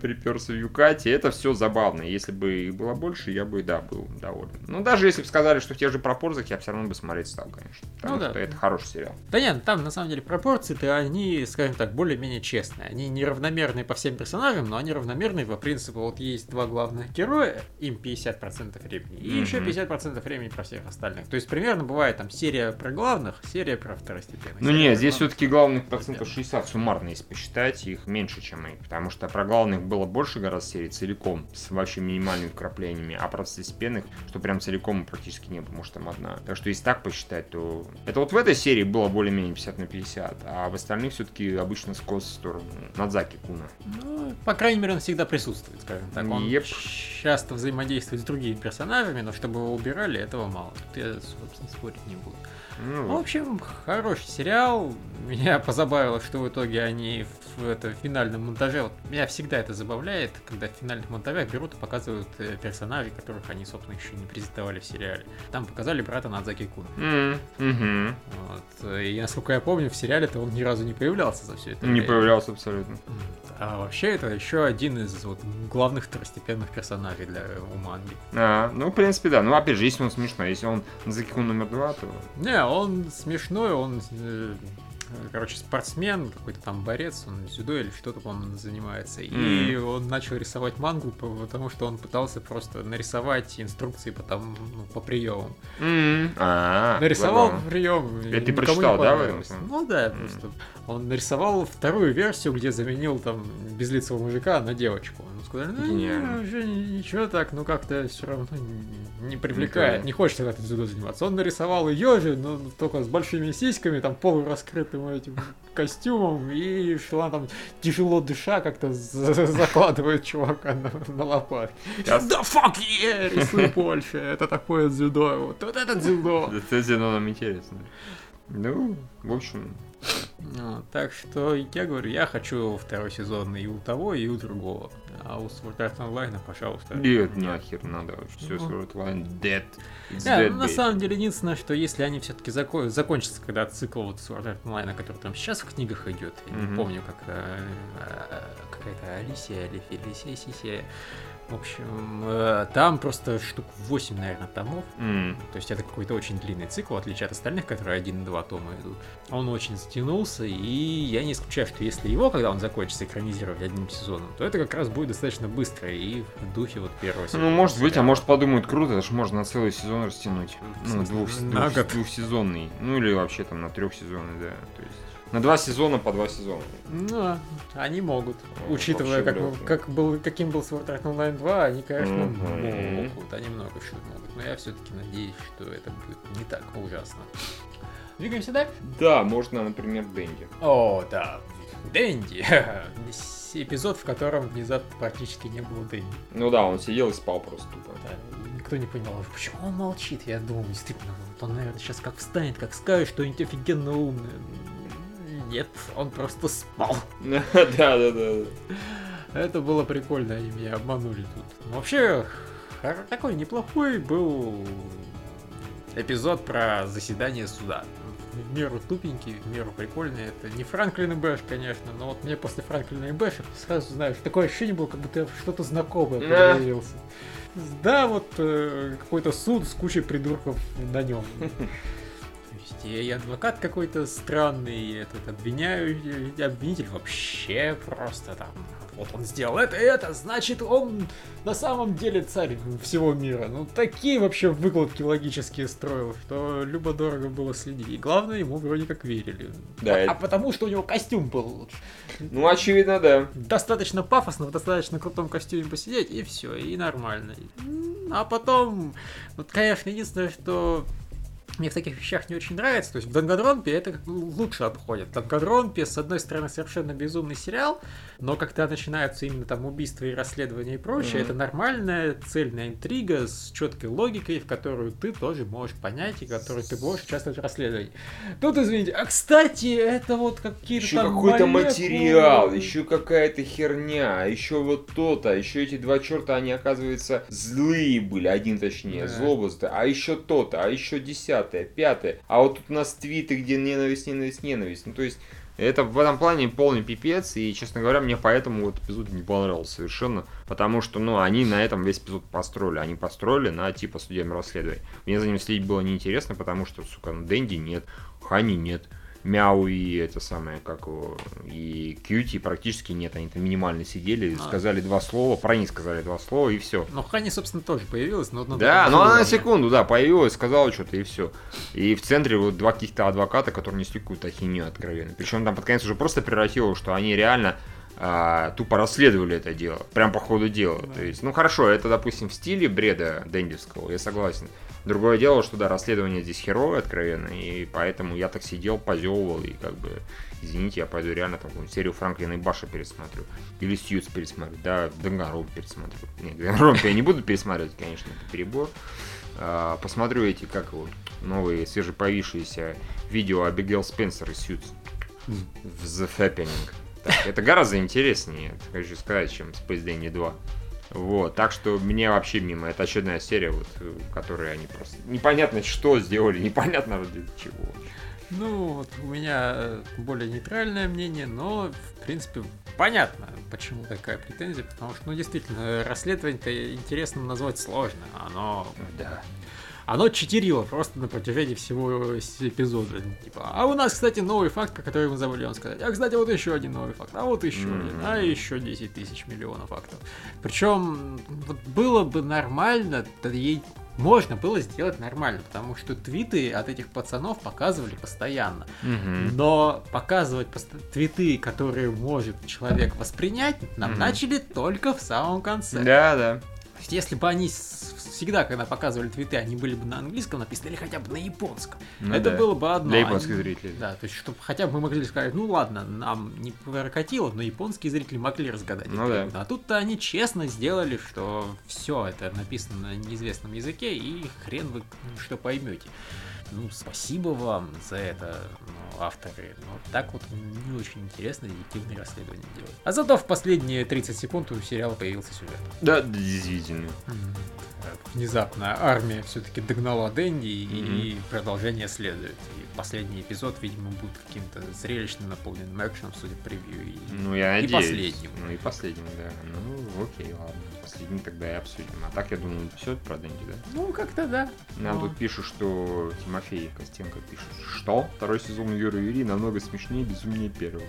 приперся в Юкате. Это все забавно. Если бы их было больше, я бы, да, был доволен. Но даже если бы сказали, что в тех же пропорциях, я все равно бы смотреть стал, конечно. Потому ну, что да. это хороший сериал. Да нет, там на самом деле пропорции-то они, скажем так, более-менее честные. Они неравномерные по всем персонажам, но они равномерные по принципу, вот есть два главных героя, им 50% времени, и mm-hmm. еще 50% времени про всех остальных. То есть примерно бывает там серия про главных, серия про второстепенных. Ну нет, здесь все-таки главных процентов 60 суммарно, если посчитать, их меньше, чем их. Потому что про главных главных было больше гораздо серий целиком, с вообще минимальными вкраплениями, а про второстепенных, что прям целиком практически не было, может там одна. Так что если так посчитать, то... Это вот в этой серии было более-менее 50 на 50, а в остальных все-таки обычно скос в сторону Надзаки Куна. Ну, по крайней мере, он всегда присутствует, скажем так. Он yep. часто взаимодействует с другими персонажами, но чтобы его убирали, этого мало. Тут я, собственно, спорить не буду. Ну, в общем, хороший сериал. Меня позабавило, что в итоге они в, это, в финальном монтаже... Вот, меня всегда это забавляет, когда в финальных монтажах берут и показывают э, персонажей, которых они, собственно, еще не презентовали в сериале. Там показали брата Надзаки Куна. Mm -hmm. вот. И, насколько я помню, в сериале-то он ни разу не появлялся за все это Не время. появлялся абсолютно. А вообще это еще один из вот, главных второстепенных персонажей для у манги. А, ну, в принципе, да. Ну, опять же, если он смешной, если он Надзаки Кун номер два, то... Не, он смешной, он э, короче, спортсмен, какой-то там борец, он дзюдо или что-то, по-моему, занимается. Mm. И он начал рисовать мангу, потому что он пытался просто нарисовать инструкции по, там, ну, по приемам. Mm. А, Нарисовал прием. Это ты прочитал, да? Ну да, mm. просто. Он нарисовал вторую версию, где заменил там безлицего мужика на девочку. Он сказал, ну, не, уже ничего так, ну как-то все равно не привлекает, не хочется как-то дзюдо заниматься. Он нарисовал ее же, но только с большими сиськами, там полураскрытым этим костюмом, и шла там тяжело дыша, как-то закладывает чувака на, на лопатки. Да фак е, рисуй больше, это такое дзюдо, вот, вот это дзюдо. Это дзюдо нам интересно. Ну, в общем, ну, так что я говорю, я хочу второй сезон и у того, и у другого. А у Sword Art Online, пожалуйста. Нет, нахер надо. Все, ну. Sword Online dead. It's yeah, dead, на baby. самом деле, единственное, что если они все-таки зако- закончатся, когда цикл вот Sword Art Online, который там сейчас в книгах идет, я mm-hmm. не помню, как э, э, какая-то Алисия или Фелисия, в общем, э, там просто штук 8, наверное, томов. Mm. То есть это какой-то очень длинный цикл, в отличие от остальных, которые 1-2 тома идут. Он очень затянулся, и я не исключаю, что если его, когда он закончится, экранизировать одним сезоном, то это как раз будет достаточно быстро и в духе вот первого сезона. Ну, может быть, а может подумают, круто, это же можно на целый сезон растянуть. Ну, двух, двух, двухсезонный. Ну, или вообще там на трехсезонный, да. То есть на два сезона по два сезона. Ну, они могут. Ну, Учитывая, как, как был, каким был Sword Art Online 2, они, конечно, mm-hmm. могут. Они много что могут. Но я все-таки надеюсь, что это будет не так ужасно. Двигаемся дальше? Да, можно, например, Дэнди. О, да. Дэнди. Эпизод, в котором внезапно практически не было Дэнди. Ну да, он сидел и спал просто тупо. Да, никто не понимал, почему он молчит. Я думал, действительно, он, наверное, сейчас как встанет, как скажет что-нибудь офигенно умное нет, он просто спал. Да, да, да. Это было прикольно, они меня обманули тут. Вообще, такой неплохой был эпизод про заседание суда. В меру тупенький, в меру прикольный. Это не Франклин и Бэш, конечно, но вот мне после Франклина и Бэша сразу, знаешь, такое ощущение было, как будто что-то знакомое появился. Да, вот э, какой-то суд с кучей придурков на нем. И адвокат какой-то странный, и этот обвиняющий, обвинитель вообще просто там вот он сделал это и это, значит он на самом деле царь всего мира. Ну, такие вообще выкладки логические строил, что любо-дорого было следить. И главное, ему вроде как верили. Да, а, это... а потому что у него костюм был лучше. Ну, очевидно, да. Достаточно пафосно, в достаточно крутом костюме посидеть, и все, и нормально. А потом, вот, конечно, единственное, что мне в таких вещах не очень нравится. То есть в Данганронпе это лучше обходит. В Данганронпе, с одной стороны, совершенно безумный сериал, но когда начинаются именно там убийства и расследования и прочее, mm-hmm. это нормальная цельная интрига с четкой логикой, в которую ты тоже можешь понять и которую ты можешь участвовать в расследовании. Тут, извините, а кстати, это вот какие-то еще какой-то материал, еще какая-то херня, еще вот то-то, еще эти два черта, они, оказывается, злые были, один точнее, да. злобозды, а еще то-то, а еще десятое, пятое, а вот тут у нас твиты, где ненависть, ненависть, ненависть, ну то есть это в этом плане полный пипец, и, честно говоря, мне поэтому вот эпизод не понравился совершенно, потому что, ну, они на этом весь эпизод построили, они построили на типа судебном расследовании. Мне за ним следить было неинтересно, потому что, сука, ну, Дэнди нет, Хани нет, Мяу и это самое, как и Кьюти практически нет, они там минимально сидели, а. сказали два слова, про них сказали два слова и все. Ну, Хани, собственно, тоже появилась, но... Да, но она на секунду, да, появилась, сказала что-то и все. И в центре вот два каких-то адвоката, которые несли какую-то ахиню откровенно. Причем там под конец уже просто превратилось, что они реально а, тупо расследовали это дело, прям по ходу дела. Да. То есть, ну хорошо, это, допустим, в стиле бреда Дэндивского, я согласен. Другое дело, что да, расследование здесь херовое откровенно, и поэтому я так сидел, позевывал, и как бы, извините, я пойду реально там серию Франклина и Баша пересмотрю. Или Сьюз пересмотрю, да, Дангаром пересмотрю. Нет, Дангаром я не буду пересматривать, конечно, это перебор. А, посмотрю эти, как его, новые, свежепоявившиеся видео Абигейл Спенсер и Сьюз в The Happening. Так, это гораздо интереснее, хочу сказать, чем Space Dandy 2. Вот, так что мне вообще мимо. Это очередная серия, вот, в которой они просто непонятно что сделали, непонятно для чего. Ну, вот у меня э, более нейтральное мнение, но, в принципе, понятно, почему такая претензия, потому что, ну, действительно, расследование-то интересно назвать сложно. Оно да оно читерило просто на протяжении всего эпизода. Типа, а у нас, кстати, новый факт, про который мы забыли вам сказать. А, кстати, вот еще один новый факт. А вот еще mm-hmm. один. А еще 10 тысяч миллионов фактов. Причем, вот было бы нормально, ей можно было сделать нормально, потому что твиты от этих пацанов показывали постоянно. Mm-hmm. Но показывать пост- твиты, которые может человек воспринять, нам mm-hmm. начали только в самом конце. Да, да. Есть, если бы они всегда, когда показывали твиты, они были бы на английском написаны или хотя бы на японском, ну, это да. было бы одно. Для японских зрителей. Да, то есть, чтобы хотя бы мы могли сказать, ну ладно, нам не прокатило, но японские зрители могли разгадать. Ну, да. А тут-то они честно сделали, что все это написано на неизвестном языке, и хрен вы что поймете ну, спасибо вам за это, ну, авторы. Но так вот не очень интересно детективные расследования делать. А зато в последние 30 секунд у сериала появился сюжет. Да, действительно. Внезапно армия все-таки догнала Дэнди mm-hmm. и продолжение следует. И последний эпизод, видимо, будет каким-то зрелищным, наполненным экшеном, судя по превью. И, ну, я надеюсь. И последним. Ну, и последним, да. Ну, окей, ладно последний тогда и обсудим. А так, я думаю, все про Дэнди, да? Ну, как-то да. Нам Но... тут пишут, что Тимофей Костенко пишет, что второй сезон Юры Юрий намного смешнее и безумнее первого.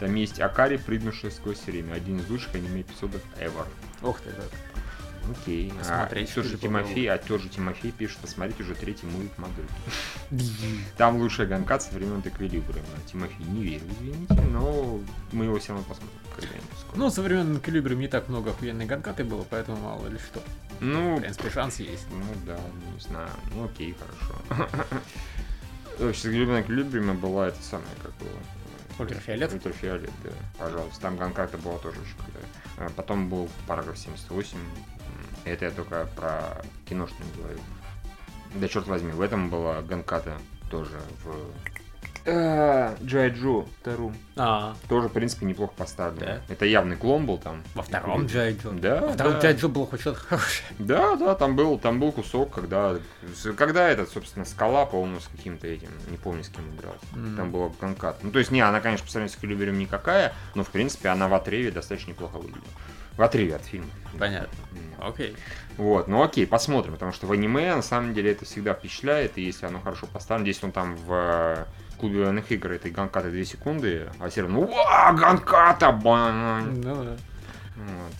Там есть Акари, прыгнувший сквозь время. Один из лучших аниме-эпизодов ever. Ох ты, да. Окей. Посмотреть, а, же Тимофей, а же Тимофей пишет, посмотрите уже третий мульт модельки. Там лучшая ганка со времен Эквилибриума. Тимофей не верю, извините, но мы его все равно посмотрим Ну, со времен Эквилибриума не так много охуенной ганкаты было, поэтому мало ли что. Ну, в принципе, шанс есть. Ну да, не знаю. Ну окей, хорошо. Сейчас Эквилибриума Эквилибриума была это самое, как было. Ультрафиолет? Ультрафиолет, да. Пожалуйста. Там ганката была тоже очень крутая. Потом был параграф 78, это я только про киношную говорю. Да черт возьми, в этом была Ганката тоже в Джай Джо, вторую. А, Тоже, в принципе, неплохо поставлено. Да. Это явный клон был там. во втором Джай Джо. Да, Во втором да. Джай Джо было хоть что-то хорошее. Да, да, там был, там был кусок, когда, когда этот, собственно, скала, по-моему, с каким-то этим, не помню, с кем играл. М. Там была конкат. Ну, то есть, не, она, конечно, по сравнению с Калибером никакая, но, в принципе, она в отрыве достаточно неплохо выглядела. В отрыве от фильма. Понятно. Окей. Вот, ну окей, посмотрим, потому что в аниме, на самом деле, это всегда впечатляет, и если оно хорошо поставлено, если он там в э, клубе военных игр этой ганкаты 2 секунды, а все равно, уа, ганката, бань. Ну да. Вот.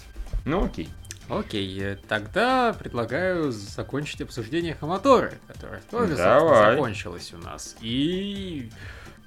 Ну окей. Окей, э, тогда предлагаю закончить обсуждение Хаматоры, которое тоже Давай. закончилось у нас. И...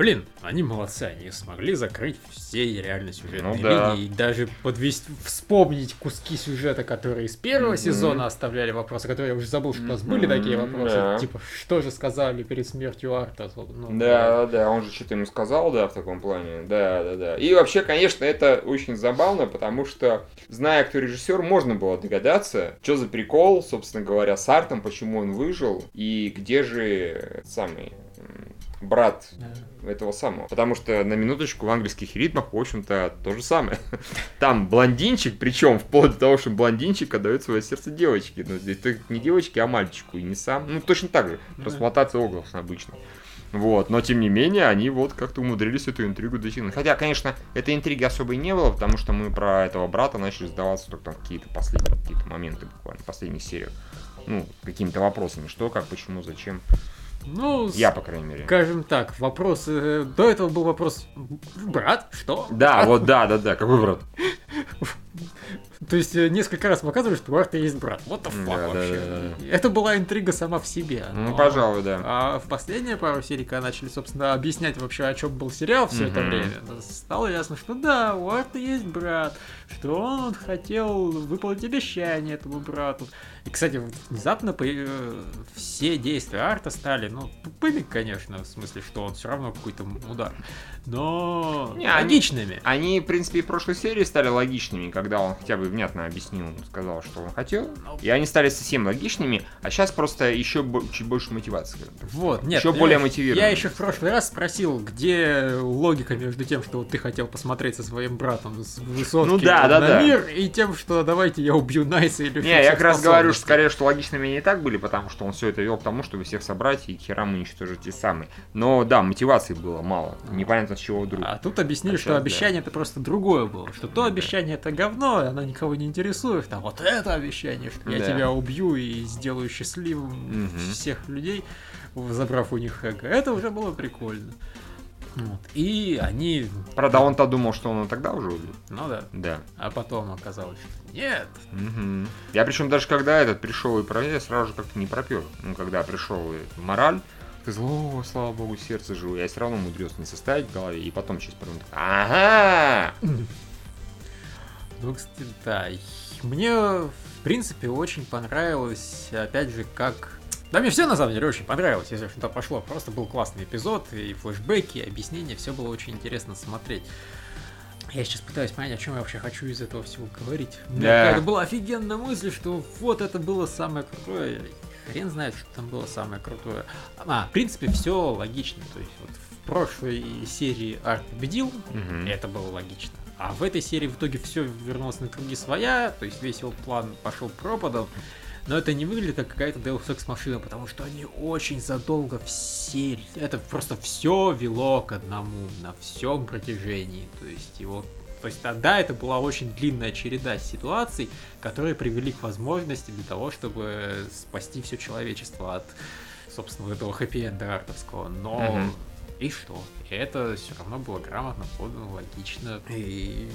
Блин, они молодцы, они смогли закрыть все реально сюжетные Ну да. линии и даже подвести, вспомнить куски сюжета, которые из первого Мгм. сезона оставляли вопросы, которые я уже забыл, что у нас были Мгм, такие вопросы, да. типа, что же сказали перед смертью Арта? Ну, Да, да, он же что-то ему сказал, да, в таком плане. Да, да, да. И вообще, конечно, это очень забавно, потому что, зная, кто режиссер, можно было догадаться, что за прикол, собственно говоря, с Артом, почему он выжил, и где же самый брат Да. Этого самого. Потому что на минуточку в английских ритмах, в общем-то, то же самое. Там блондинчик, причем вплоть до того, что блондинчик отдает свое сердце девочке. Но здесь только не девочке, а мальчику, и не сам. Ну, точно так же. Ну. Трансплантация органов обычно. Вот, но тем не менее, они вот как-то умудрились эту интригу дотянуть. Хотя, конечно, этой интриги особо и не было, потому что мы про этого брата начали сдаваться только там какие-то последние какие-то моменты буквально, в последних сериях. Ну, какими-то вопросами, что, как, почему, зачем. Ну, Я, по крайней мере. скажем так, вопрос... э, До этого был вопрос, брат, что? Да, Брат? вот, да, да, да, какой брат? То есть э, несколько раз показывали, что у Арта есть брат. Вот the fuck Да, да, вообще. да, Это была интрига сама в себе. Ну, но- пожалуй, да. А в последние пару серий, когда начали, собственно, объяснять вообще, о чем был сериал все это Мгм. время, стало ясно, что да, у Арта есть брат, что он хотел выполнить обещание этому брату. И, кстати, внезапно э, все действия Арта стали, ну, тупыми, конечно, в смысле, что он все равно какой-то удар, но Не, они- логичными. Они, в принципе, и в прошлой серии стали логичными, когда он хотя бы внятно объяснил, сказал, что он хотел. И они стали совсем логичными, а сейчас просто еще бо- чуть больше мотивации. Вот, нет. Еще более мотивированный. Я еще в прошлый раз спросил, где логика между тем, что вот ты хотел посмотреть со своим братом с высотки Ну да, да, на да. мир, и тем, что давайте я убью Найса или Не, я как раз говорю, что скорее, что логичными и так были, потому что он все это вел к тому, чтобы всех собрать и херам уничтожить те самые. Но да, мотивации было мало. Непонятно с чего вдруг. А тут объяснили, А что обещание это просто другое было. Что то обещание это говно, оно никого не интересует. А вот это обещание, что я Да. тебя убью и сделаю счастливым Мгм. всех людей, забрав у них эго. Это уже было прикольно. Вот. И они, Правда, он-то думал, что он тогда уже убил. ну да, Да. а потом оказалось, что нет. Мгм. Я причем даже когда этот пришел и проверил, я сразу же как-то не пропер. Ну, когда пришел и мораль, сказал, о, слава богу, сердце живо. Я все равно умудрился не составить в голове, и потом через пару минут, ага! Кстати, да. И Мне, в принципе, очень понравилось, опять же, как... Да, мне все на самом деле очень понравилось, если что-то пошло. Просто был классный эпизод, и флешбеки, и объяснения, все было очень интересно смотреть. Я сейчас пытаюсь понять, о чем я вообще хочу из этого всего говорить. Да. какая-то была офигенная мысль, что вот это было самое крутое. Хрен знает, что там было самое крутое. А, в принципе, все логично. То есть вот в прошлой серии Арт победил, Мгм. это было логично. А в этой серии в итоге все вернулось на круги своя, то есть весь его план пошел пропадом. Но это не выглядит как какая-то Deus Ex машина, потому что они очень задолго все... Это просто все вело к одному на всем протяжении. То есть его... То есть тогда это была очень длинная череда ситуаций, которые привели к возможности для того, чтобы спасти все человечество от, собственно, этого хэппи-энда артовского. Но Мгм. И что? Это все равно было грамотно подано, логично. И,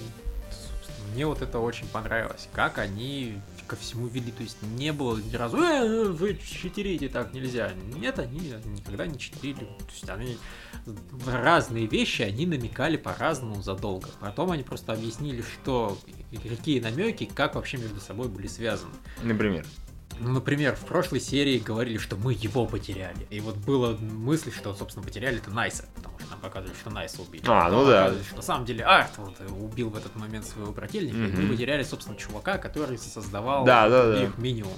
мне вот это очень понравилось. Как они ко всему вели. То есть не было ни разу, «Э, вы читерите, так нельзя. Нет, они никогда не читерили. То есть они разные вещи они намекали по-разному задолго. Потом они просто объяснили, что какие намеки, как вообще между собой были связаны. Например. Ну, например, в прошлой серии говорили, что мы его потеряли. И вот была мысль, что, собственно, потеряли это Найса, потому что нам показывали, что Найса убили. А, ну да. Что на самом деле Арт вот э, убил в этот момент своего брательника, и Мгм. мы потеряли, собственно, чувака, который создавал Да, да, да. их минимум.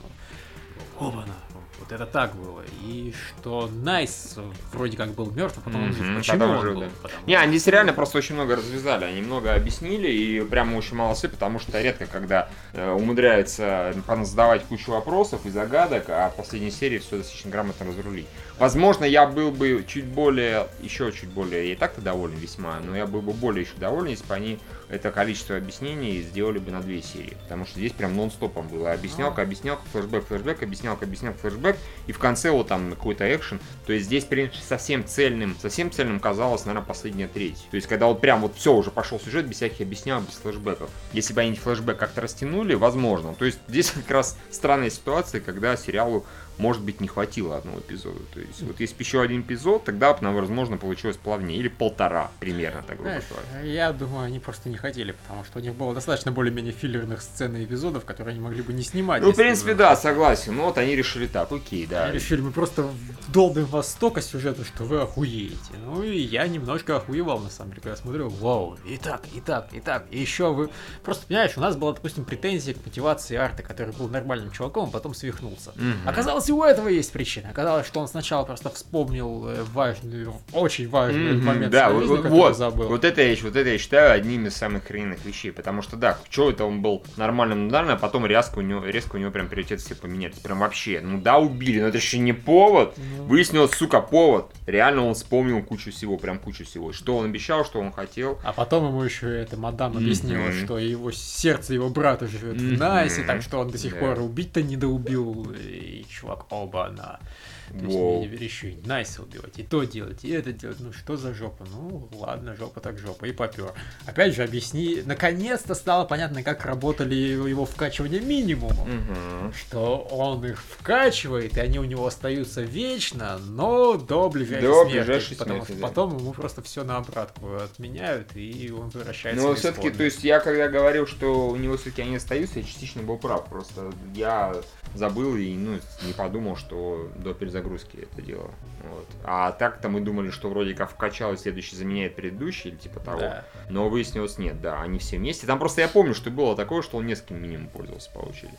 Оба-на. Вот это так было. И что Найс вроде как был мертв, а потом он жив. Мгм, Почему он жив, был? да. Потому Не, они здесь реально просто очень много развязали, они много объяснили и прямо очень молодцы, потому что редко, когда э, умудряются задавать кучу вопросов и загадок, а в последней серии все достаточно грамотно разрулить. Возможно, я был бы чуть более, еще чуть более, я и так-то доволен весьма, но я был бы более еще доволен, если бы они это количество объяснений сделали бы на две серии. Потому что здесь прям нон-стопом было. Объяснялка, объяснялка, флешбэк, флешбэк, объяснялка, объяснялка, флешбэк. И в конце вот там какой-то экшен. То есть здесь, в принципе, совсем цельным, совсем цельным казалось, наверное, последняя треть. То есть когда вот прям вот все, уже пошел сюжет без всяких объяснялок, без флешбеков. Если бы они флешбэк как-то растянули, возможно. То есть здесь как раз странная ситуация, когда сериалу может быть, не хватило одного эпизода. То есть, вот если бы еще один эпизод, тогда бы, возможно, получилось плавнее. Или полтора, примерно, так грубо говоря. я думаю, они просто не хотели, потому что у них было достаточно более-менее филлерных сцен и эпизодов, которые они могли бы не снимать. Ну, в принципе, да, согласен. Ну, вот они решили так, окей, да. Они решили, мы просто долбим вас столько сюжета, что вы охуеете. Ну и я немножко охуевал, на самом деле, когда смотрел, вау, и так, и так, и так, и еще вы... Просто, понимаешь, у нас была, допустим, претензия к мотивации Арта, который был нормальным чуваком, а потом свихнулся. Мгм. Оказалось, и у этого есть причина. Оказалось, что он сначала просто вспомнил э, важный, очень важный Мгм, момент да, жизни, вот, вот, забыл. вот это я, вот это я считаю одним из самых охрененных вещей, потому что да, что это он был нормальным, нормальным, а потом резко у него, резко у него прям приоритеты все поменялись, прям вообще, ну да, убили, но это еще не повод, Ну. выяснилось, сука, повод, реально он вспомнил кучу всего, прям кучу всего, что он обещал, что он хотел, А потом ему еще эта мадам объяснила, Мгм. что его сердце его брата живет в Мгм. Найсе, так что он до сих Да. пор убить-то не доубил. И чувак, оба на. То есть Воу. мне теперь еще и Найса убивать, и то делать, и это делать. Ну что за жопа? Ну ладно, жопа так жопа. И попер. Опять же, объясни. Наконец-то стало понятно, как работали его вкачивания минимума. Мгм. Что он их вкачивает, и они у него остаются вечно, но до ближайшей До смерти. ближайшей потому смерти, что да. потом ему просто все на обратку отменяют, и он возвращается Но все-таки, то есть я когда говорил, что у него все-таки они остаются, я частично был прав. Просто я забыл и ну, не подумал, что до перезагрузки это дело. Вот. А так-то мы думали, что вроде как вкачал и следующий заменяет предыдущий или типа того. Да. Но выяснилось нет, да, они все вместе. Там просто я помню, что было такое, что он нескольким минимум пользовался по очереди.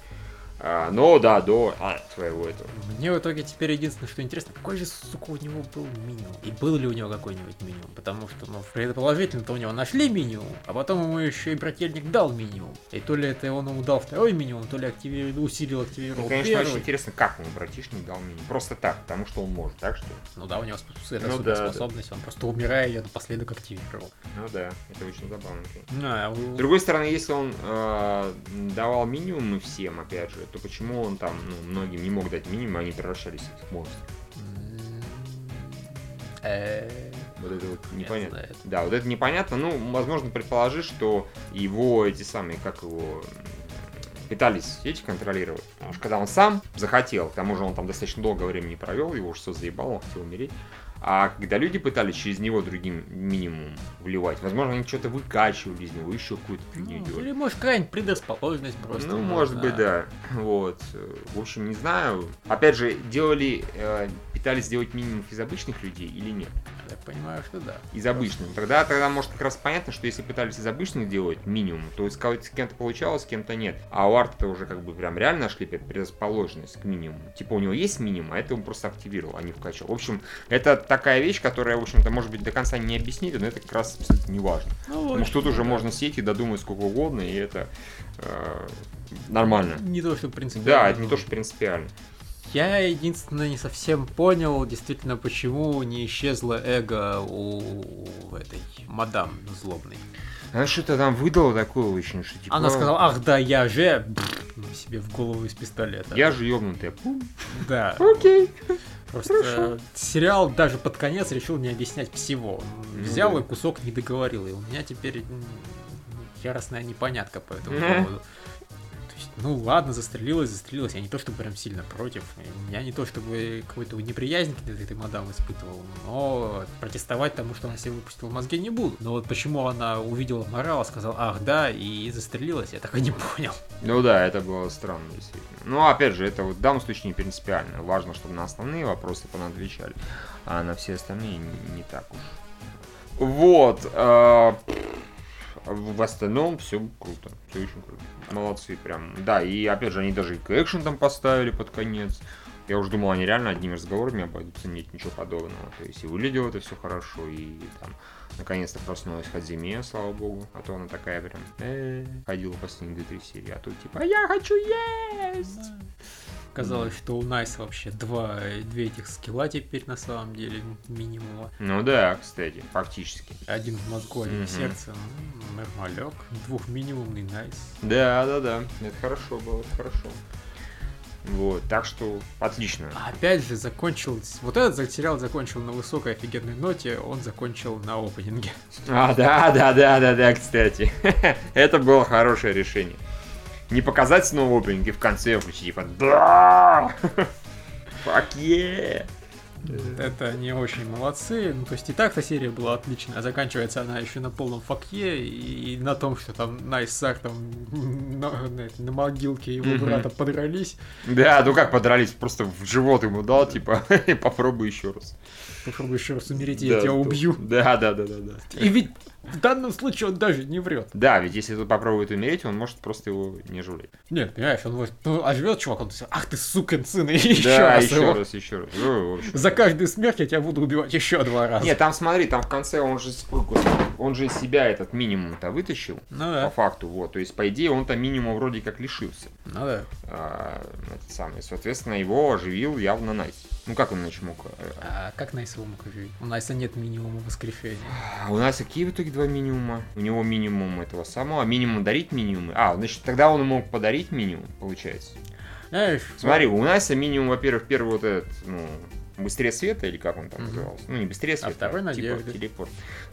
А, но да, до а, твоего этого. Мне в итоге теперь единственное, что интересно, какой же, сука, у него был минимум? И был ли у него какой-нибудь минимум? Потому что, ну, предположительно-то у него нашли минимум, а потом ему еще и брательник дал минимум. И то ли это он ему дал второй минимум, то ли активировал, усилил, активировал Ну, конечно, первый. очень интересно, как ему братишник дал минимум. Просто так, потому что он может, так что ли? Ну да, у него это Ну да, суперспособность, он просто умирая ее напоследок активировал. Ну да, это очень забавно. Ну, а С другой стороны, если он э, давал минимумы всем, опять же, то почему он там, ну, многим не мог дать минимум, они превращались в монстров? Э, Вот это вот не непонятно. знаю. Да, вот это непонятно. Ну, возможно, предположить, что его эти самые, как его пытались эти контролировать. Потому что когда он сам захотел, к тому же он там достаточно долгое время не провел, его уже все заебало, он хотел умереть. А когда люди пытались через него другим минимум вливать, возможно, они что-то выкачивали из него, еще какую-то фигню Ну, или, может, какая-нибудь предрасположенность просто. Ну, может быть, да. Вот. В общем, не знаю. Опять же, делали, э, пытались сделать минимум из обычных людей или нет? Я понимаю, что да. Из обычных. Тогда, тогда может как раз понятно, что если пытались из обычных делать минимум, то с с кем-то получалось, с кем-то нет. А у арта уже как бы прям реально нашли пред- предрасположенность к минимуму. Типа у него есть минимум, а это он просто активировал, а не вкачал. В общем, это такая вещь, которая, в общем-то, может быть, до конца не объяснили, но это как раз абсолютно не важно. Ну, Потому что тут уже можно сидеть и додумать сколько угодно, и это э, нормально. Не то, что, принципе... Да, это не то, что принципиально. Я единственное не совсем понял, действительно, почему не исчезло эго у этой мадам злобной. Она что-то там выдала такое очень, что типа... Она сказала, ах да, я же... Бррр, себе в голову из пистолета. Я же ёбнутая. Да. Окей. Просто э, сериал даже под конец решил не объяснять всего. Он Ну Взял да. и кусок не договорил. И у меня теперь яростная непонятка по этому поводу. Ну ладно, застрелилась, застрелилась. Я не то чтобы прям сильно против. Я не то чтобы какую-то неприязнь к этой мадам испытывал, но протестовать тому, что она себе выпустила мозги, не буду. Но вот почему она увидела Морала, сказала, ах да, и застрелилась, я так и не понял. Ну да, это было странно, действительно. Ну, опять же, это вот в данном случае не принципиально. Важно, чтобы на основные вопросы отвечали, а на все остальные не, не так уж. Вот. э, в остальном все круто. Все очень круто. Молодцы прям. Да, и опять же, они даже и экшен там поставили под конец. Я уже думал, они реально одними разговорами обойдутся, нет ничего подобного. То есть и выглядело это все хорошо, и там наконец-то проснулась Хадзиме, слава богу. А то она такая прям э, ходила последние две-три серии, а тут типа «А я хочу есть! Казалось, что у Найса вообще два, две этих скилла теперь на самом деле минимума. Ну да, кстати, фактически. Один в мозгу, один в Мгм. сердце. Ну, нормалек. Двухминимумный Найс. Да, да, да. Это хорошо было, это хорошо. Вот, так что отлично. А Опять же, закончился... Вот этот сериал закончил на высокой офигенной ноте, он закончил на опенинге. А, да, да, да, да, да, кстати. Это было хорошее решение. Не показать снова опенинг и в конце включить, типа, да! Fuck yeah! Это не очень молодцы. Ну, то есть и так-то серия была отличная, а заканчивается она еще на полном fuck yeah и на том, что там Найс с Артом на, на- на могилке его Мгм. брата подрались. Да, ну как подрались, просто в живот ему дал, типа, попробуй еще раз. Попробуй еще раз умереть, Да, я тебя то- убью. Да, да, да, да, да. И ведь в данном случае он даже не врет. Да, ведь если тут попробует умереть, он может просто его не жалеть. Нет, понимаешь, он вот, ну, а живет чувак, он ах ты сукин сын, и еще да, раз еще его. раз, еще раз. Ну, общем. За каждую смерть я тебя буду убивать еще два раза. Нет, там смотри, там в конце он же, ой, господи, он же из себя этот минимум-то вытащил. Ну По да, факту, вот. То есть, по идее, он там минимум вроде как лишился. ну да. А, этот самый, соответственно, его оживил явно Найс. Ну как он иначе мог? э, А как Найс его мог оживить? У Найса нет минимума воскрешения. А у нас какие в итоге два минимума? У него минимум этого самого, а минимум дарить минимумы. А, значит, тогда он мог подарить минимум, получается. Знаешь, Смотри, у Найса минимум, во-первых, первый вот этот, ну, быстрее света, или как он там назывался? Ну, не быстрее света, второй а типа телепорт.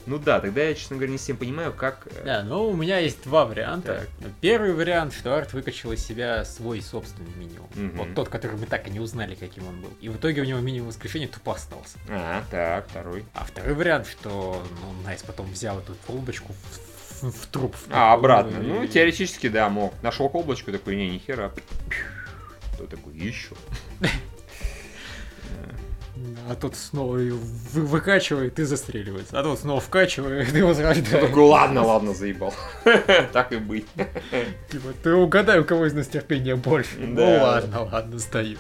Ну да, тогда я, честно говоря, не всем понимаю, как... э, Да, ну у меня есть два варианта. Так. Первый вариант, что Арт выкачал из себя свой собственный минимум. Мгм. Вот тот, который мы так и не узнали, каким он был. И в итоге у него минимум воскрешения тупо остался. А, так, второй. А второй вариант, что ну, Найс потом взял эту колбочку в, в- в труп. в А, обратно. и- Ну, теоретически, да, мог. Нашел колбочку, такой, не, нихера. Кто такой, еще? А тот снова ее вы- выкачивает и застреливается. А тот снова вкачивает и возрождает. Такой, ладно, ладно, заебал. Так и быть. Типа, ты угадай, у кого из нас терпения больше. Ну ладно, ладно, сдаюсь.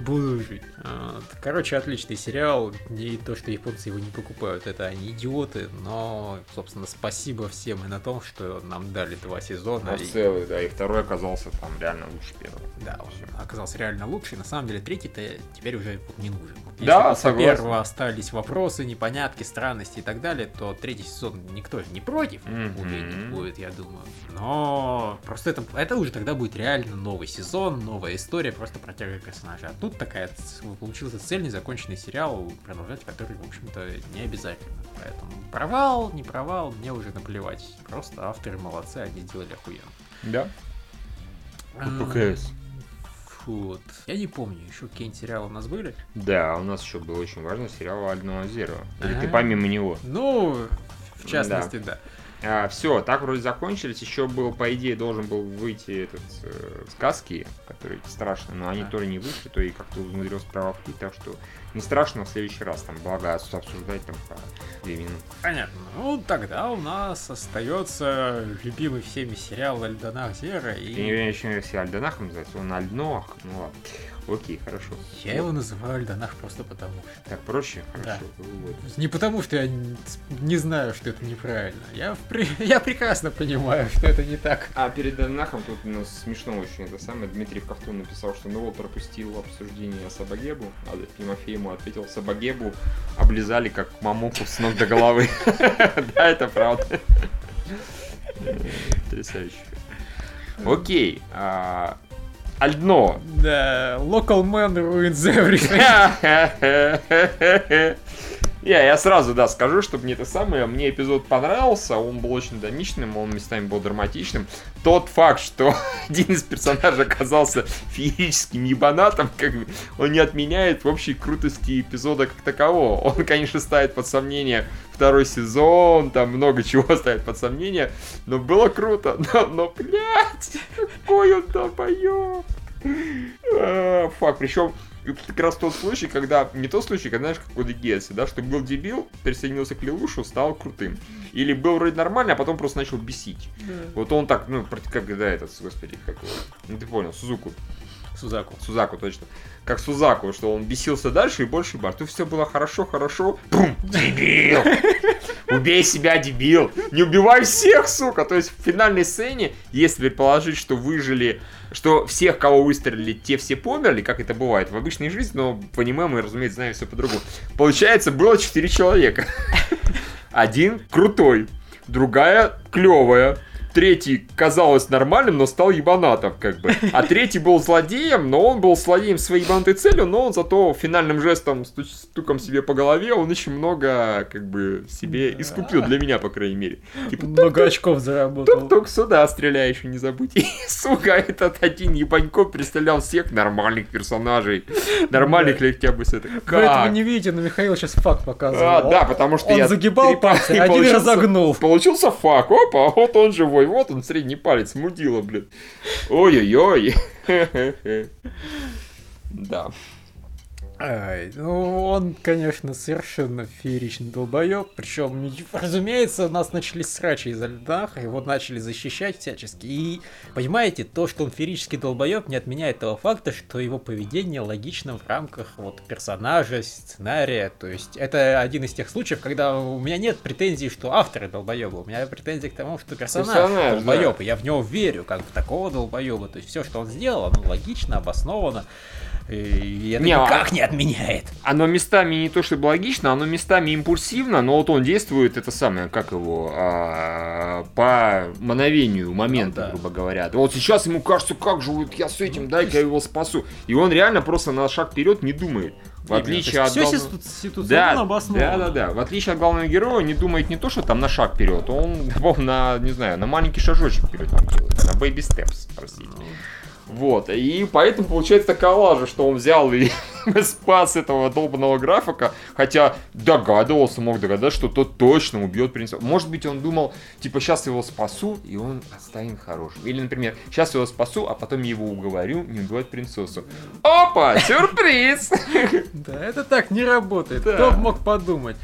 Буду жить. А, Короче, отличный сериал. И то, что японцы его не покупают, это они идиоты. Но, собственно, спасибо всем и на том, что нам дали два сезона. Ну, И- целый, да, и второй оказался там реально лучше первого. Да, он оказался реально лучший. На самом деле, третий-то теперь уже не нужен. Если Да, согласен. первого остались вопросы, непонятки, странности и так далее, то третий сезон никто же не против уже не будет, я думаю. Но просто это, это уже тогда будет реально новый сезон, новая история просто про тех же персонажей. А тут такая получился цельный законченный сериал, продолжать который, в общем-то, не обязательно. Поэтому провал, не провал, мне уже наплевать. Просто авторы молодцы, они сделали охуенно. Да. ПКС. Вот. Я не помню, еще какие-нибудь сериалы у нас были. Да, у нас еще был очень важный сериал Ального Зеро. Или ты помимо него? Ну, в частности, да. Все, так вроде закончились. Еще был, по идее, должен был выйти этот э, сказки, которые страшные, но они Да. то ли не вышли, то и как-то умудрился провалить, так что не страшно в следующий раз. Там, благо, обсуждать там по две минуты. Понятно. Ну, тогда у нас остается любимый всеми сериал Альдонах Зера, Я не и понимаю, почему если Альдонах называется, он Альноах. Ну ладно. Окей, хорошо. я его называю Альдонах просто потому. Так проще? Да. Хорошо. Вот. Не потому, что я не, знаю, что это неправильно. Я, при- я прекрасно понимаю, что это не так. А перед Альнахом тут у нас смешно очень это самое. Дмитрий Ковтун написал, что ну вот пропустил обсуждение Сабагебу. А Тимофей ему ответил, Сабагебу облизали как мамоку с ног до головы. Да, это правда. Потрясающе. Окей. а, Альдно. Да, local man ruins everything. Я, я сразу, да, скажу, чтобы мне это самое, мне эпизод понравился, он был очень динамичным, он местами был драматичным. Тот факт, что один из персонажей оказался феерическим ебанатом, как бы, он не отменяет в общей крутости эпизода как такового. Он, конечно, ставит под сомнение второй сезон, там много чего ставит под сомнение, но было круто. Но, но блядь, какой он долбоёб. А, Фак, причем это как раз тот случай, когда... Не тот случай, когда, знаешь, как в Гетсе, да, что был дебил, присоединился к Лелушу, стал крутым. Или был вроде нормальный, а потом просто начал бесить. Вот он так, ну, как, да, этот, господи, как ну, ты понял, Сузуку. Сузаку. Сузаку, точно. Как Сузаку, что он бесился дальше и больше бар. Тут все было хорошо, хорошо. Бум! Дебил! Убей себя, дебил! Не убивай всех, сука! То есть в финальной сцене, если предположить, что выжили, что всех, кого выстрелили, те все померли, как это бывает в обычной жизни, но в аниме мы, разумеется, знаем все по-другому. Получается, было 4 человека. Один крутой, другая клевая, третий казалось нормальным, но стал ебанатом, как бы. А третий был злодеем, но он был злодеем своей ебанатой целью, но он зато финальным жестом, сту- стуком себе по голове, он очень много, как бы, себе искупил, для меня, по крайней мере. Типа, Много очков заработал. тук-тук сюда, стреляй еще не забудь. И, сука, этот один ебанько представлял всех нормальных персонажей. Нормальных ли хотя бы с этой. Вы этого не видите, но Михаил сейчас факт показывал. А, да, потому что я загибал пальцы, один разогнул. Получился фак. Опа, вот он живой. Вот он, средний палец, мудила, блин. Ой-ой-ой. Да. Ай, ну, он, конечно, совершенно фееричный долбоеб. Причем, разумеется, нас начали срачи из-за льдах, его начали защищать всячески. И, понимаете, то, что он феерический долбоеб, не отменяет того факта, что его поведение логично в рамках вот персонажа, сценария. То есть, это один из тех случаев, когда у меня нет претензий, что авторы долбоебы. У меня претензии к тому, что персонаж, Персонаж, долбоеб. И я в него верю, как в такого долбоеба. То есть, все, что он сделал, оно логично, обосновано. И это Не, а- никак не отменяет. Оно местами не то чтобы логично, оно местами импульсивно, но вот он действует, это самое, как его, а, по мановению момента, Ну да. грубо говоря. Вот сейчас ему кажется, как же вот я с этим, дай-ка я его спасу. И он реально просто на шаг вперед не думает. В отличие от все главного- ситуационно Да, обосновано. да, да, да. В отличие от главного героя, не думает не то, что там на шаг вперед, он на, не знаю, на маленький шажочек вперед делает. На baby steps, простите. Вот, и поэтому получается такая лажа, что он взял и спас этого долбанного графика, хотя догадывался, мог догадаться, что тот точно убьет принца. Может быть, он думал, типа, сейчас его спасу, и он станет хорошим. Или, например, сейчас его спасу, а потом его уговорю не убивать принцессу. Опа, сюрприз! Да, это так не работает. Кто мог подумать?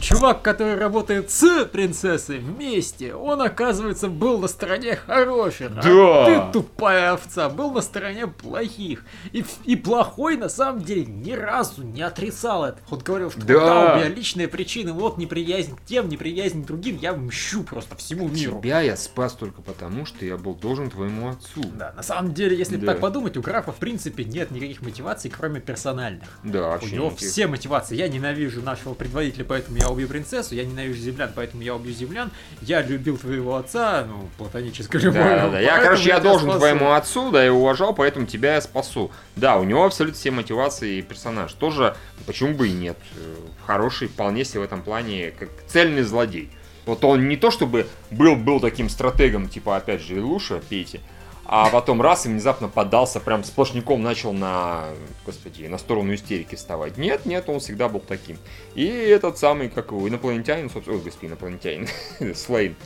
Чувак, который работает с принцессой вместе, он, оказывается, был на стороне хороших. а Да. ты тупая овца, был на стороне плохих. И, и плохой, на самом деле, ни разу не отрицал это. Он говорил, что Да. да, у меня личные причины, вот неприязнь к тем, неприязнь к другим, я мщу просто всему миру. Тебя я спас только потому, что я был должен твоему отцу. Да, на самом деле, если Да. так подумать, у графа в принципе нет никаких мотиваций, кроме персональных. Да, У вообще. него никаких. все мотивации. Я ненавижу нашего предводителя, поэтому я убью принцессу. Я ненавижу землян, поэтому я убью землян. Я любил твоего отца, ну, платонической любовью. Да, да. Я, короче, я тебя должен спасу. твоему отцу, да, я уважал, поэтому тебя я спасу. Да, у него абсолютно все мотивации и персонаж. Тоже, почему бы и нет. Э, Хороший, вполне себе в этом плане, как цельный злодей. Вот он не то чтобы был, был таким стратегом, типа, опять же, Илуша, Пейте, а потом раз и внезапно поддался, прям сплошняком начал на, господи, на сторону истерики вставать. Нет, нет, он всегда был таким. И этот самый, как его, инопланетянин, собственно, ой, господи, инопланетянин, Слейн,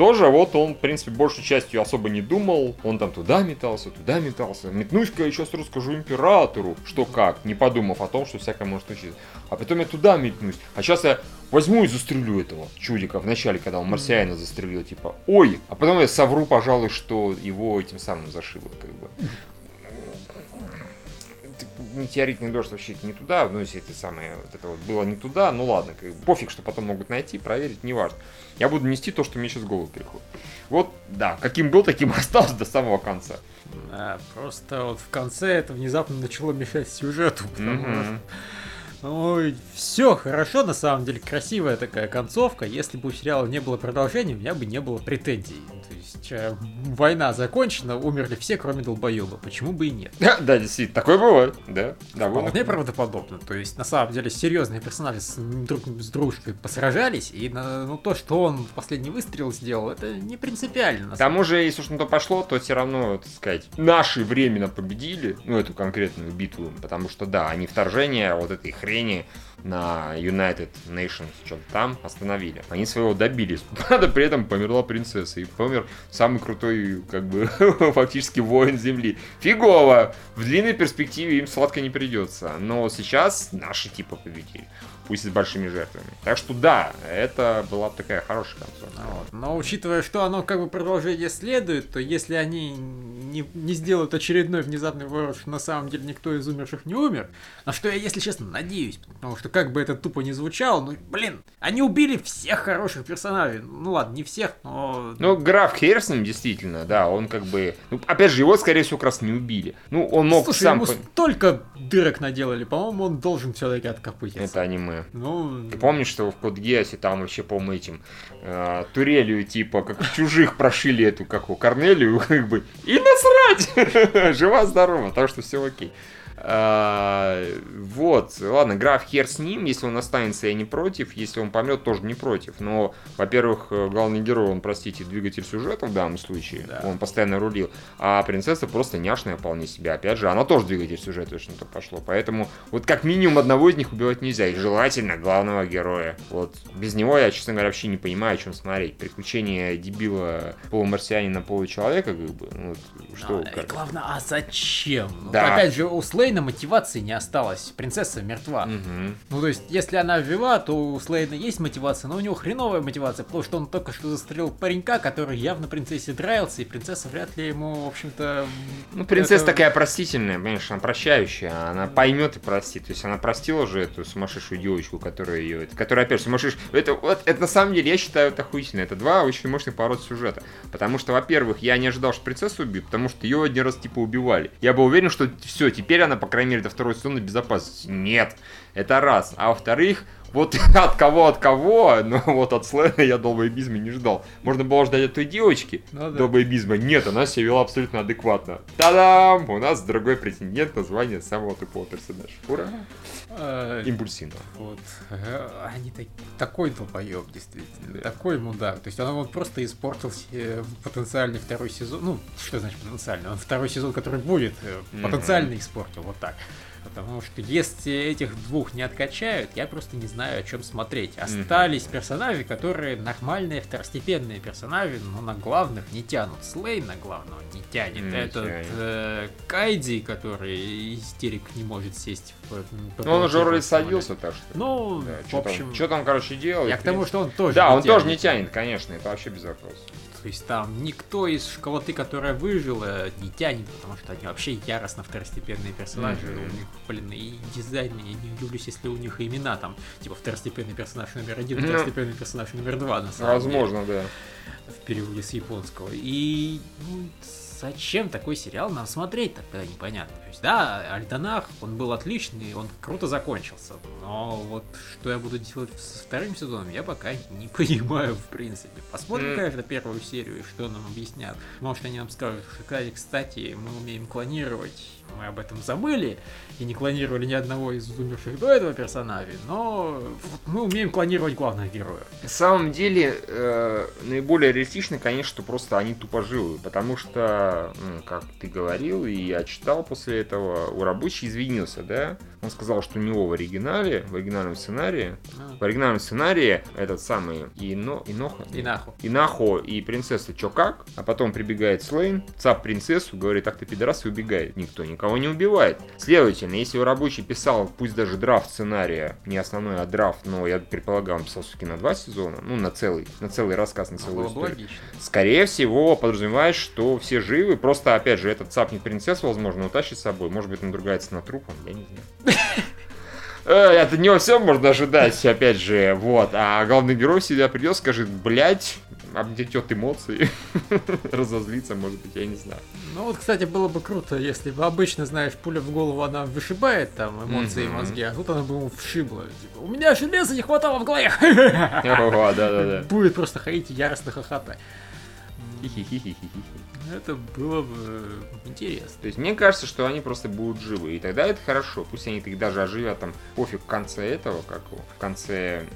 тоже вот он, в принципе, большей частью особо не думал. Он там туда метался, туда метался. Метнусь-ка я сейчас расскажу императору, что как, не подумав о том, что всякое может случиться. А потом я туда метнусь. А сейчас я возьму и застрелю этого чудика в начале, когда он марсианина застрелил, типа, ой, а потом я совру, пожалуй, что его этим самым зашило, как бы. Метеоритный дождь вообще не туда, ну, если это самое, вот это вот было не туда, ну ладно, как пофиг, что потом могут найти, проверить, неважно. Я буду нести то, что мне сейчас в голову приходит. Вот, да, каким был, таким остался до самого конца. Да, просто вот в конце это внезапно начало мешать сюжету, потому что Мгм. Ой, все хорошо, на самом деле, красивая такая концовка. Если бы у сериала не было продолжения, у меня бы не было претензий. Есть, э, война закончена, умерли все, кроме долбоеба. Почему бы и нет? Да, да, действительно, такое бывает, да. довольно. Вполне правдоподобно. То есть, на самом деле, серьезные персонажи с, друг с дружкой посражались, и ну, то, что он последний выстрел сделал, это не принципиально. К тому же, если уж на то пошло, то все равно, так сказать, наши временно победили, ну, эту конкретную битву, потому что, да, они вторжение вот этой хрени на United Nations, что-то там, остановили. Они своего добились. Правда, при этом померла принцесса, и помер самый крутой, как бы, фактически воин Земли. Фигово! В длинной перспективе им сладко не придется. Но сейчас наши типа победили. Пусть с большими жертвами. Так что да, это была бы такая хорошая концовка. Вот. Но учитывая, что оно как бы продолжение следует, то если они не, не сделают очередной внезапный ворот, что на самом деле никто из умерших не умер. На что я, если честно, надеюсь. Потому что как бы это тупо не звучало, ну, блин, они убили всех хороших персонажей. Ну ладно, не всех, но... Ну, граф Херсон, действительно, да, он как бы... Ну, опять же, его, скорее всего, как раз не убили. Ну, он мог Слушай, сам... ему столько дырок наделали, по-моему, он должен все-таки откопытиться. Это аниме. Ну, Ты помнишь, что в Код Гиасе там вообще, по-моему, этим э, турелью, типа, как чужих прошили эту, как у Корнелию, как бы, и насрать! Жива-здорова, так что все окей. А, вот, ладно, граф хер с ним, если он останется, я не против, если он помрет, тоже не против. Но, во-первых, э, главный герой, он, простите, двигатель сюжета в данном случае, Да. он постоянно рулил, а принцесса просто няшная вполне себя. Опять же, она тоже двигатель сюжета, точно-то пошло. Поэтому вот как минимум одного из них убивать нельзя, и желательно главного героя. Вот без него я, честно говоря, вообще не понимаю, о чем смотреть. Приключения дебила полумарсианина получеловека, как бы, ну, вот, что... И как- главное, а зачем? Ну, Да. Опять же, у Слейна мотивации не осталось. Принцесса мертва. Мгм. Ну, то есть, если она жива, то у Слейна есть мотивация, но у него хреновая мотивация, потому что он только что застрелил паренька, который явно принцессе нравился, и принцесса вряд ли ему, в общем-то... Ну, принцесса это- такая простительная, понимаешь, она прощающая, она поймет и простит. То есть она простила же эту сумасшедшую девочку, которая ее, которая опять сумасшедшая. Это, вот, это на самом деле, я считаю, это охуительно. Это два очень мощных поворота сюжета. Потому что, во-первых, я не ожидал, что принцессу убьют, потому что ее один раз типа убивали. Я был уверен, что все, теперь она, по крайней мере, до второй сезона безопасности. Нет, это раз. А во-вторых, вот от кого, от кого, но вот от Слэна я долбоебизма не ждал. Можно было ждать от той девочки, Ну да. долбоебизма. Нет, она себя вела абсолютно адекватно. Та-дам! У нас другой претендент на звание самого тупого персонажа. Ура! э, Импульсивного. Вот. Э, Они так- такой долбоеб, действительно. Да. Такой мудак. То есть он вот просто испортил себе потенциальный второй сезон. Ну, что значит потенциальный? Он второй сезон, который будет, э, потенциально испортил. Вот так. Потому что если этих двух не откачают, я просто не знаю, о чем смотреть. Остались персонажи, которые нормальные второстепенные персонажи, но на главных не тянут. Слей на главного не тянет. Не Этот э, Кайди, который истерик не может сесть в Ну, он уже вроде садился, так что. Ну, Да, в что общем, там, что там, короче, делает? я к тому, что он тоже Да, он тоже не тянет, конечно, это вообще без вопросов. То есть там никто из школоты, которая выжила, не тянет, потому что они вообще яростно второстепенные персонажи. Мгм. У них, блин, и дизайн, я не удивлюсь, если у них имена там, типа второстепенный персонаж номер один, Ну, второстепенный персонаж номер два, на самом деле, Возможно, да. в переводе с японского. И ну, зачем такой сериал нам смотреть тогда непонятно. Да, Альтанах, он был отличный, он круто закончился. Но вот что я буду делать со вторым сезоном, я пока не понимаю, в принципе. Посмотрим, конечно, первую серию, и что нам объяснят. Может, они нам скажут, что, кстати, мы умеем клонировать, мы об этом забыли, и не клонировали ни одного из умерших до этого персонажей, но мы умеем клонировать главных героев. На самом деле, э, наиболее реалистично, конечно, что просто они тупоживые, потому что, как ты говорил, и я читал после этого, у рабочий извинился, да? Он сказал, что у него в оригинале, в оригинальном сценарии, Ну, в оригинальном сценарии этот самый Ино, Иноха, И нахуй. и принцесса чё как, а потом прибегает Слейн, цап принцессу, говорит, так ты пидорас, и убегает. Никто никого не убивает. Следовательно, если у рабочий писал, пусть даже драфт сценария, не основной, а драфт, но я предполагаю, он писал все-таки на два сезона, ну, на целый, на целый рассказ, на целую бы историю. логично. Скорее всего, подразумевает, что все живы, просто, опять же, этот цапнет принцессу, возможно, утащит с собой, может быть, надругается на трупом, я не знаю. Э, От него все можно ожидать, опять же, вот. А главный герой всегда придет, скажет, блять, обнетет эмоции, разозлится, может быть, я не знаю. Ну вот, кстати, было бы круто, если бы обычно, знаешь, пуля в голову, она вышибает там эмоции и мозги, а тут она бы ему вшибла. Типа, у меня железа не хватало в голове. О. Будет просто ходить и яростно хохотать. Хи-хи-хи-хи-хи. Это было бы интересно. То есть мне кажется, что они просто будут живы. И тогда это хорошо. Пусть они их даже оживят там пофиг в конце этого, как в конце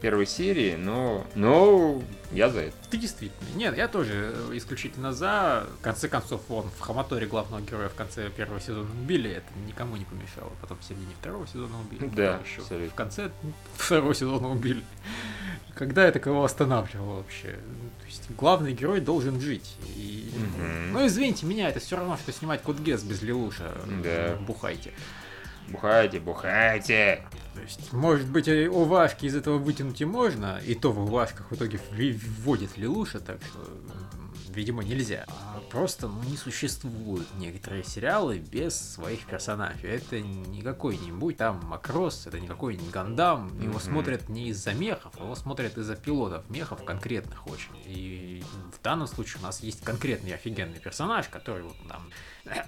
первой серии, но, но я за это. Ты действительно. Нет, я тоже э, исключительно за. В конце концов, вон, в Хаматоре главного героя в конце первого сезона убили, это никому не помешало. Потом в середине второго сезона убили. Да, еще абсолютно. в конце второго сезона убили. Когда это кого останавливало вообще? То есть главный герой должен жить. И... Мгм. Ну извините меня, это все равно, что снимать Код Гесс без Лелуша. Да. Бухайте. Бухайте, бухайте. То есть, может быть, и УВАшки из этого вытянуть и можно, и то в УВАшках в итоге вводит Лелуша, так что м, видимо, нельзя. А просто ну, не существует некоторые сериалы без своих персонажей. Это не какой-нибудь там Макрос, это не какой-нибудь Гандам. Его Мгм. смотрят не из-за мехов, его смотрят из-за пилотов мехов конкретных очень. И в данном случае у нас есть конкретный офигенный персонаж, который вот нам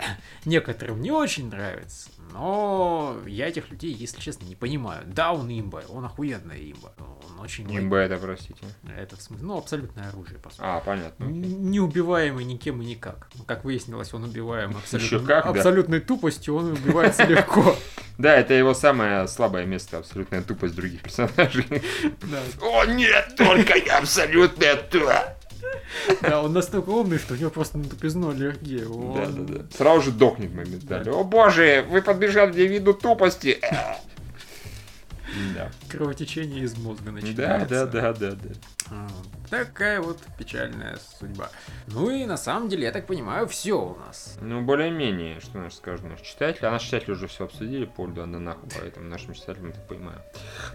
некоторым не очень нравится, но я этих людей, если честно, не понимаю. Да, он имба, он охуенная имба. Он очень... Имба это, простите. Это в смысле, ну, абсолютное оружие, по сути. А, понятно. окей. Н- Неубиваемый никем и никак. Ну, Как выяснилось, он убиваем абсолютно, как, да. абсолютной тупостью, он убивается легко. Да, это его самое слабое место, абсолютная тупость других персонажей. Да. О, нет, только я абсолютная туа. Да, он настолько умный, что у него просто на тупизну аллергия. Он- Да, да, да. Сразу же дохнет моментально. О боже, вы подбежали для виду тупости. Да. Кровотечение из мозга Да, начинается. да, да, да, да. А, Такая вот печальная судьба. Ну и на самом деле, я так понимаю, все у нас. Ну, более-менее, что наш скажут наши читатели. А наши читатели уже все обсудили, Польду, да нахуй, поэтому нашим читателям, так понимаю,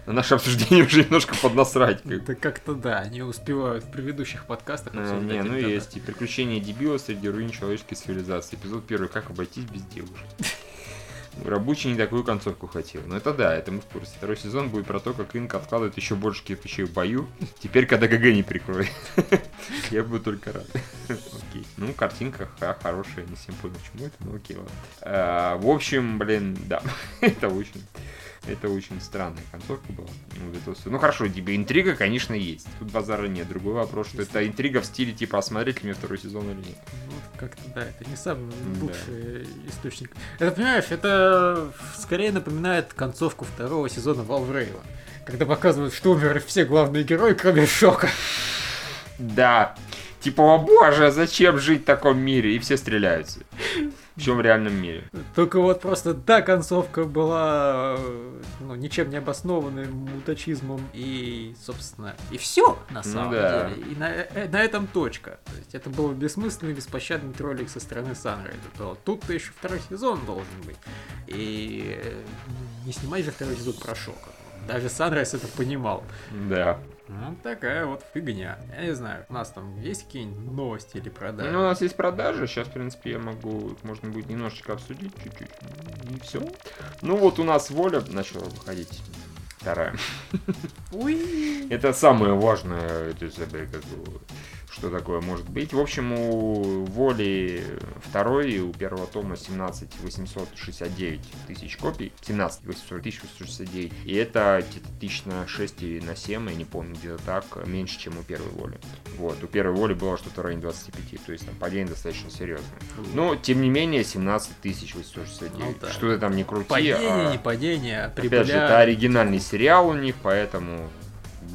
на наше обсуждение уже немножко поднасрать. как. Это как-то да, они успевают в предыдущих подкастах А, не, ну есть и приключения дебила среди руин человеческой цивилизации. Эпизод первый, как обойтись без девушек. Рабочий не такую концовку хотел. Но это да, это мы в курсе. Второй сезон будет про то, как Инка откладывает еще больше кирпичей в бою. Теперь, когда ГГ не прикроет. Я буду только рад. Окей. Ну, картинка хорошая, не всем понял, почему это, ну окей, ладно. А, В общем, блин, да, это очень... Это очень странная концовка была. Ну. Ну хорошо, типа интрига, конечно, есть. Тут базара нет. Другой вопрос, что это интрига в стиле типа, а смотреть ли мне второй сезон или нет. Ну, как-то да, это не самый Да. лучший источник. Это, понимаешь, это скорее напоминает концовку второго сезона Валврейва. Когда показывают, что умерли все главные герои, кроме Шока. Да. Типа, о боже, зачем жить в таком мире? И все стреляются. Причем в реальном мире. Только вот просто та концовка была ну, ничем не обоснованным мутачизмом и, собственно, и все на Ну самом да. деле. И на, э, на этом точка. То есть это был бессмысленный, беспощадный троллик со стороны Санрайда. То тут-то еще второй сезон должен быть. И э, не снимай же второй сезон про Шока. Даже Санрайз это понимал. Да. Ну, такая вот фигня. Я не знаю, у нас там есть какие-нибудь новости или продажи? Ну, у нас есть продажи. Сейчас, в принципе, я могу, можно будет немножечко обсудить чуть-чуть. И все. Ну, вот у нас воля начала выходить. Вторая. Это самое важное, это, как бы, что такое может быть. В общем, у Воли второй и у первого тома 17 869 тысяч копий. 17 840 тысяч 869. И это где-то тысяч на 6 или на 7, я не помню, где-то так, меньше, чем у первой Воли. Вот, у первой Воли было что-то в районе 25, то есть там падение достаточно серьезное. Но, тем не менее, 17 тысяч 869. Ну да. Что ты там не крути, Падение, а- не падение, а Опять же, это прибыля. оригинальный сериал у них, поэтому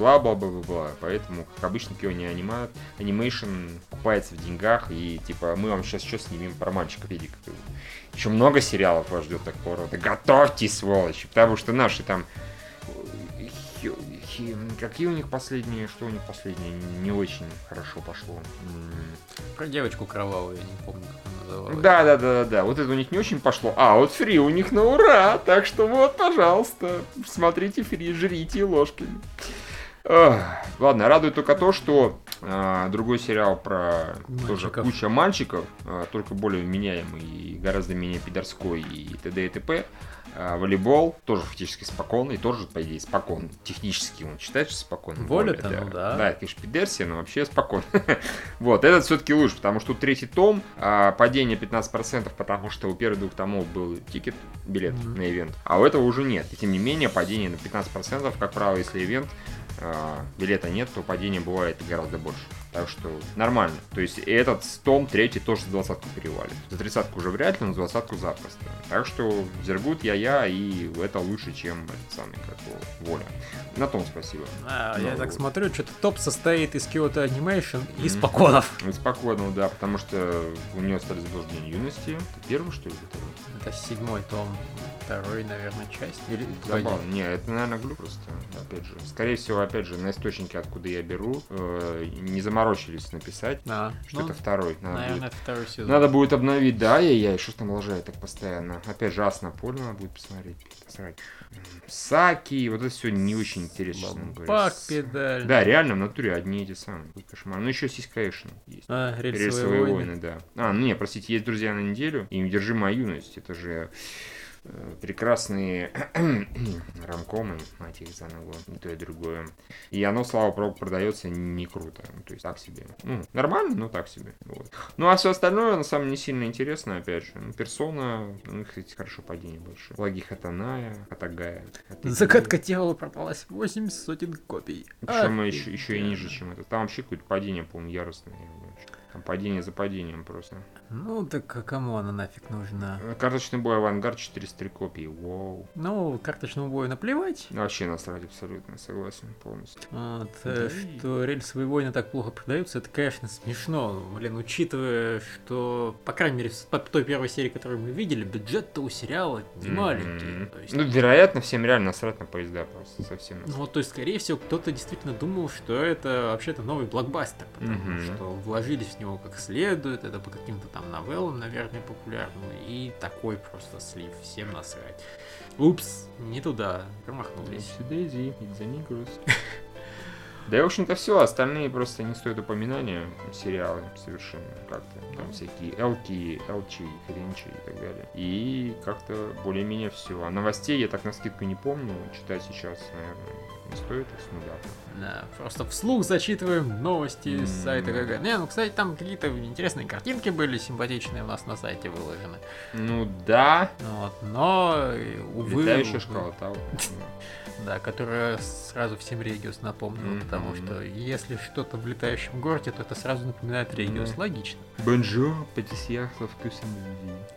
бла-бла-бла-бла-бла. Поэтому, как обычно, Киони анима... анимейшн купается в деньгах, и типа мы вам сейчас что снимем про мальчика Педика. Еще много сериалов вас ждет такого рода. Готовьтесь, сволочи, потому что наши там... Какие у них последние, что у них последнее не очень хорошо пошло. Про девочку кровавую, я не помню, как она называлась. да, да, да, да, да. Вот это у них не очень пошло. А, вот фри у них на ура. Так что вот, пожалуйста, смотрите фри, жрите ложками. Ладно, радует только то, что а, другой сериал про тоже Мальчиков. куча мальчиков, а, только более вменяемый и гораздо менее пидорской и т.д. и т.п. А, волейбол тоже фактически спокойный, тоже, по идее, спокон. Технически он считается спокойным. Воля-то, ну да. Да, это, конечно, пидерсия, но вообще спокойно. Вот, этот все-таки лучше, потому что третий том, а, падение 15%, потому что у первых двух томов был тикет, билет Мгм. на ивент, а у этого уже нет. И тем не менее, падение на 15%, как правило, если ивент, билета нет, то падение бывает гораздо больше. Так что нормально. То есть этот том третий тоже за двадцатку перевалит. За тридцатку уже вряд ли, но за двадцатку запросто. Так что Зергут я-я, и это лучше, чем этот самый, как его, Воля. На том спасибо. А, я Ну, так вот. смотрю, что-то топ состоит из Kyoto Animation и споконов. Ну, спокойно, да, потому что у нее стали заблуждения юности. Это первый, что ли, второй? Это седьмой том, второй, наверное, часть. Или Забавно. Не, это, наверное, глюк просто. Опять же. Скорее всего, опять же, на источнике, откуда я беру, э, не заморачиваюсь заморочились написать. Да. Что-то Ну, второй. Надо Наверное, будет, это второй сезон. надо будет обновить. Да, ай-яй, что ж там лажает так постоянно. Опять же, Ас на поле надо будет посмотреть. посрать. М, Саки, вот это все не очень интересно, С- педаль. Да, реально, в натуре одни эти самые. Кошмар. Ну, еще есть конечно. Есть. А, рельсовые, Рельсовые войны. войны, да. А, ну не, простите, есть друзья на неделю и удержи мою юность. Это же прекрасные рамкомы, мать их за ногу, и то и другое. И оно, слава богу, продается не круто. Ну, то есть так себе. Ну, нормально, но так себе. Вот. Ну, а все остальное, на самом деле, не сильно интересно, опять же. Ну, персона, у них, кстати, хорошо падение больше. Лаги Хатаная, Хатагая. Хатагия. Загадка тела продалась 8 сотен копий. Причем Офигеть. еще, еще и ниже, чем это. Там вообще какое-то падение, по-моему, яростное. я говорю. Там падение за падением просто. Ну, так а кому она нафиг нужна? Карточный бой Авангард 403 копии. Вау. Ну, карточному бою наплевать. Вообще насрать абсолютно, согласен полностью. Вот, э, Да и- что рельсовые войны так плохо продаются, это, конечно, смешно. Блин, учитывая, что, по крайней мере, с- по той первой серии, которую мы видели, бюджет-то у сериала не Мгм. маленький. То есть, Ну, вероятно, всем реально насрать на поезда просто совсем. Ну, насрать. вот, то есть, скорее всего, кто-то действительно думал, что это вообще-то новый блокбастер, потому Мгм. что вложились в него как следует, это по каким-то там новеллам, наверное, популярным, и такой просто слив, всем насрать. Упс, не туда, промахнулись. It's a Negroes. Да и, в общем-то, все. Остальные просто не стоят упоминания. Сериалы совершенно как-то. Там всякие Элки, Элчи, Хренчи и так далее. И как-то более-менее все. А новостей я так на скидку не помню. Читать сейчас, наверное, не стоит их с нуля. Да, просто вслух зачитываем новости с сайта ГГ. Не, ну, кстати, там какие-то интересные картинки были симпатичные у нас на сайте выложены. Ну да. Вот, но, э, увы, Летающая увы, школа Да, которая сразу всем Региус напомнила, Мгм. потому что если что-то в летающем городе, то это сразу напоминает Региус. Да. Логично. Бонжур, патисьер со вкусом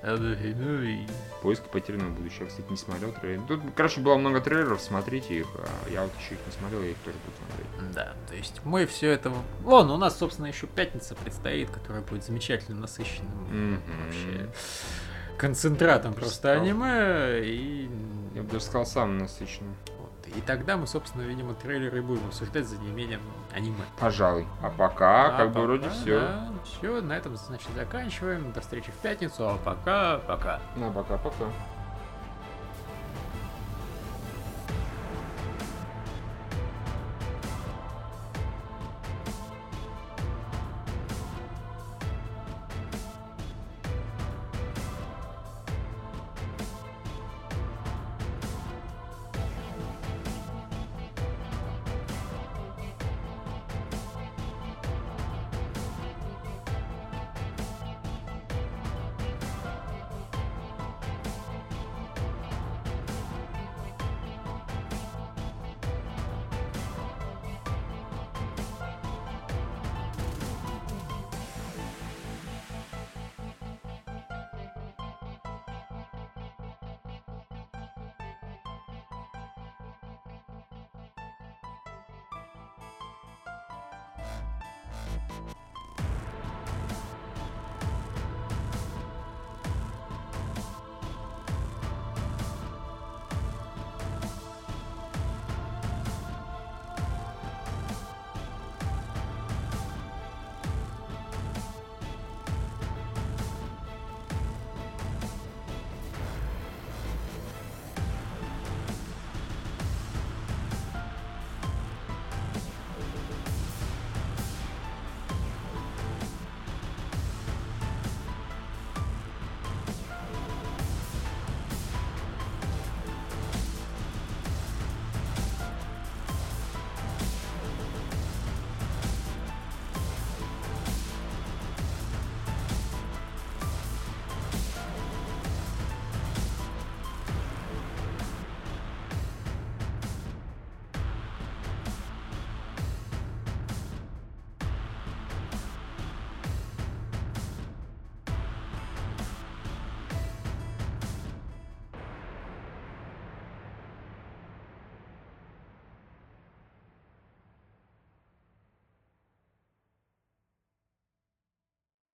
любви. Поиск потерянного будущего. Я, кстати, не смотрел трейлер. Тут, короче, было много трейлеров, смотрите их. А я вот еще их не смотрел, я их тоже буду смотреть. Да, то есть мы все это... Вон, у нас, собственно, еще пятница предстоит, которая будет замечательно насыщенным Мгм. вообще концентратом просто аниме. И... Я бы даже сказал, самым насыщенным. И тогда мы, собственно, видимо, трейлеры будем обсуждать за неимением аниме. Пожалуй. А пока, как бы вроде все. Все, на этом, значит, заканчиваем. До встречи в пятницу, а пока, пока. Ну, пока-пока.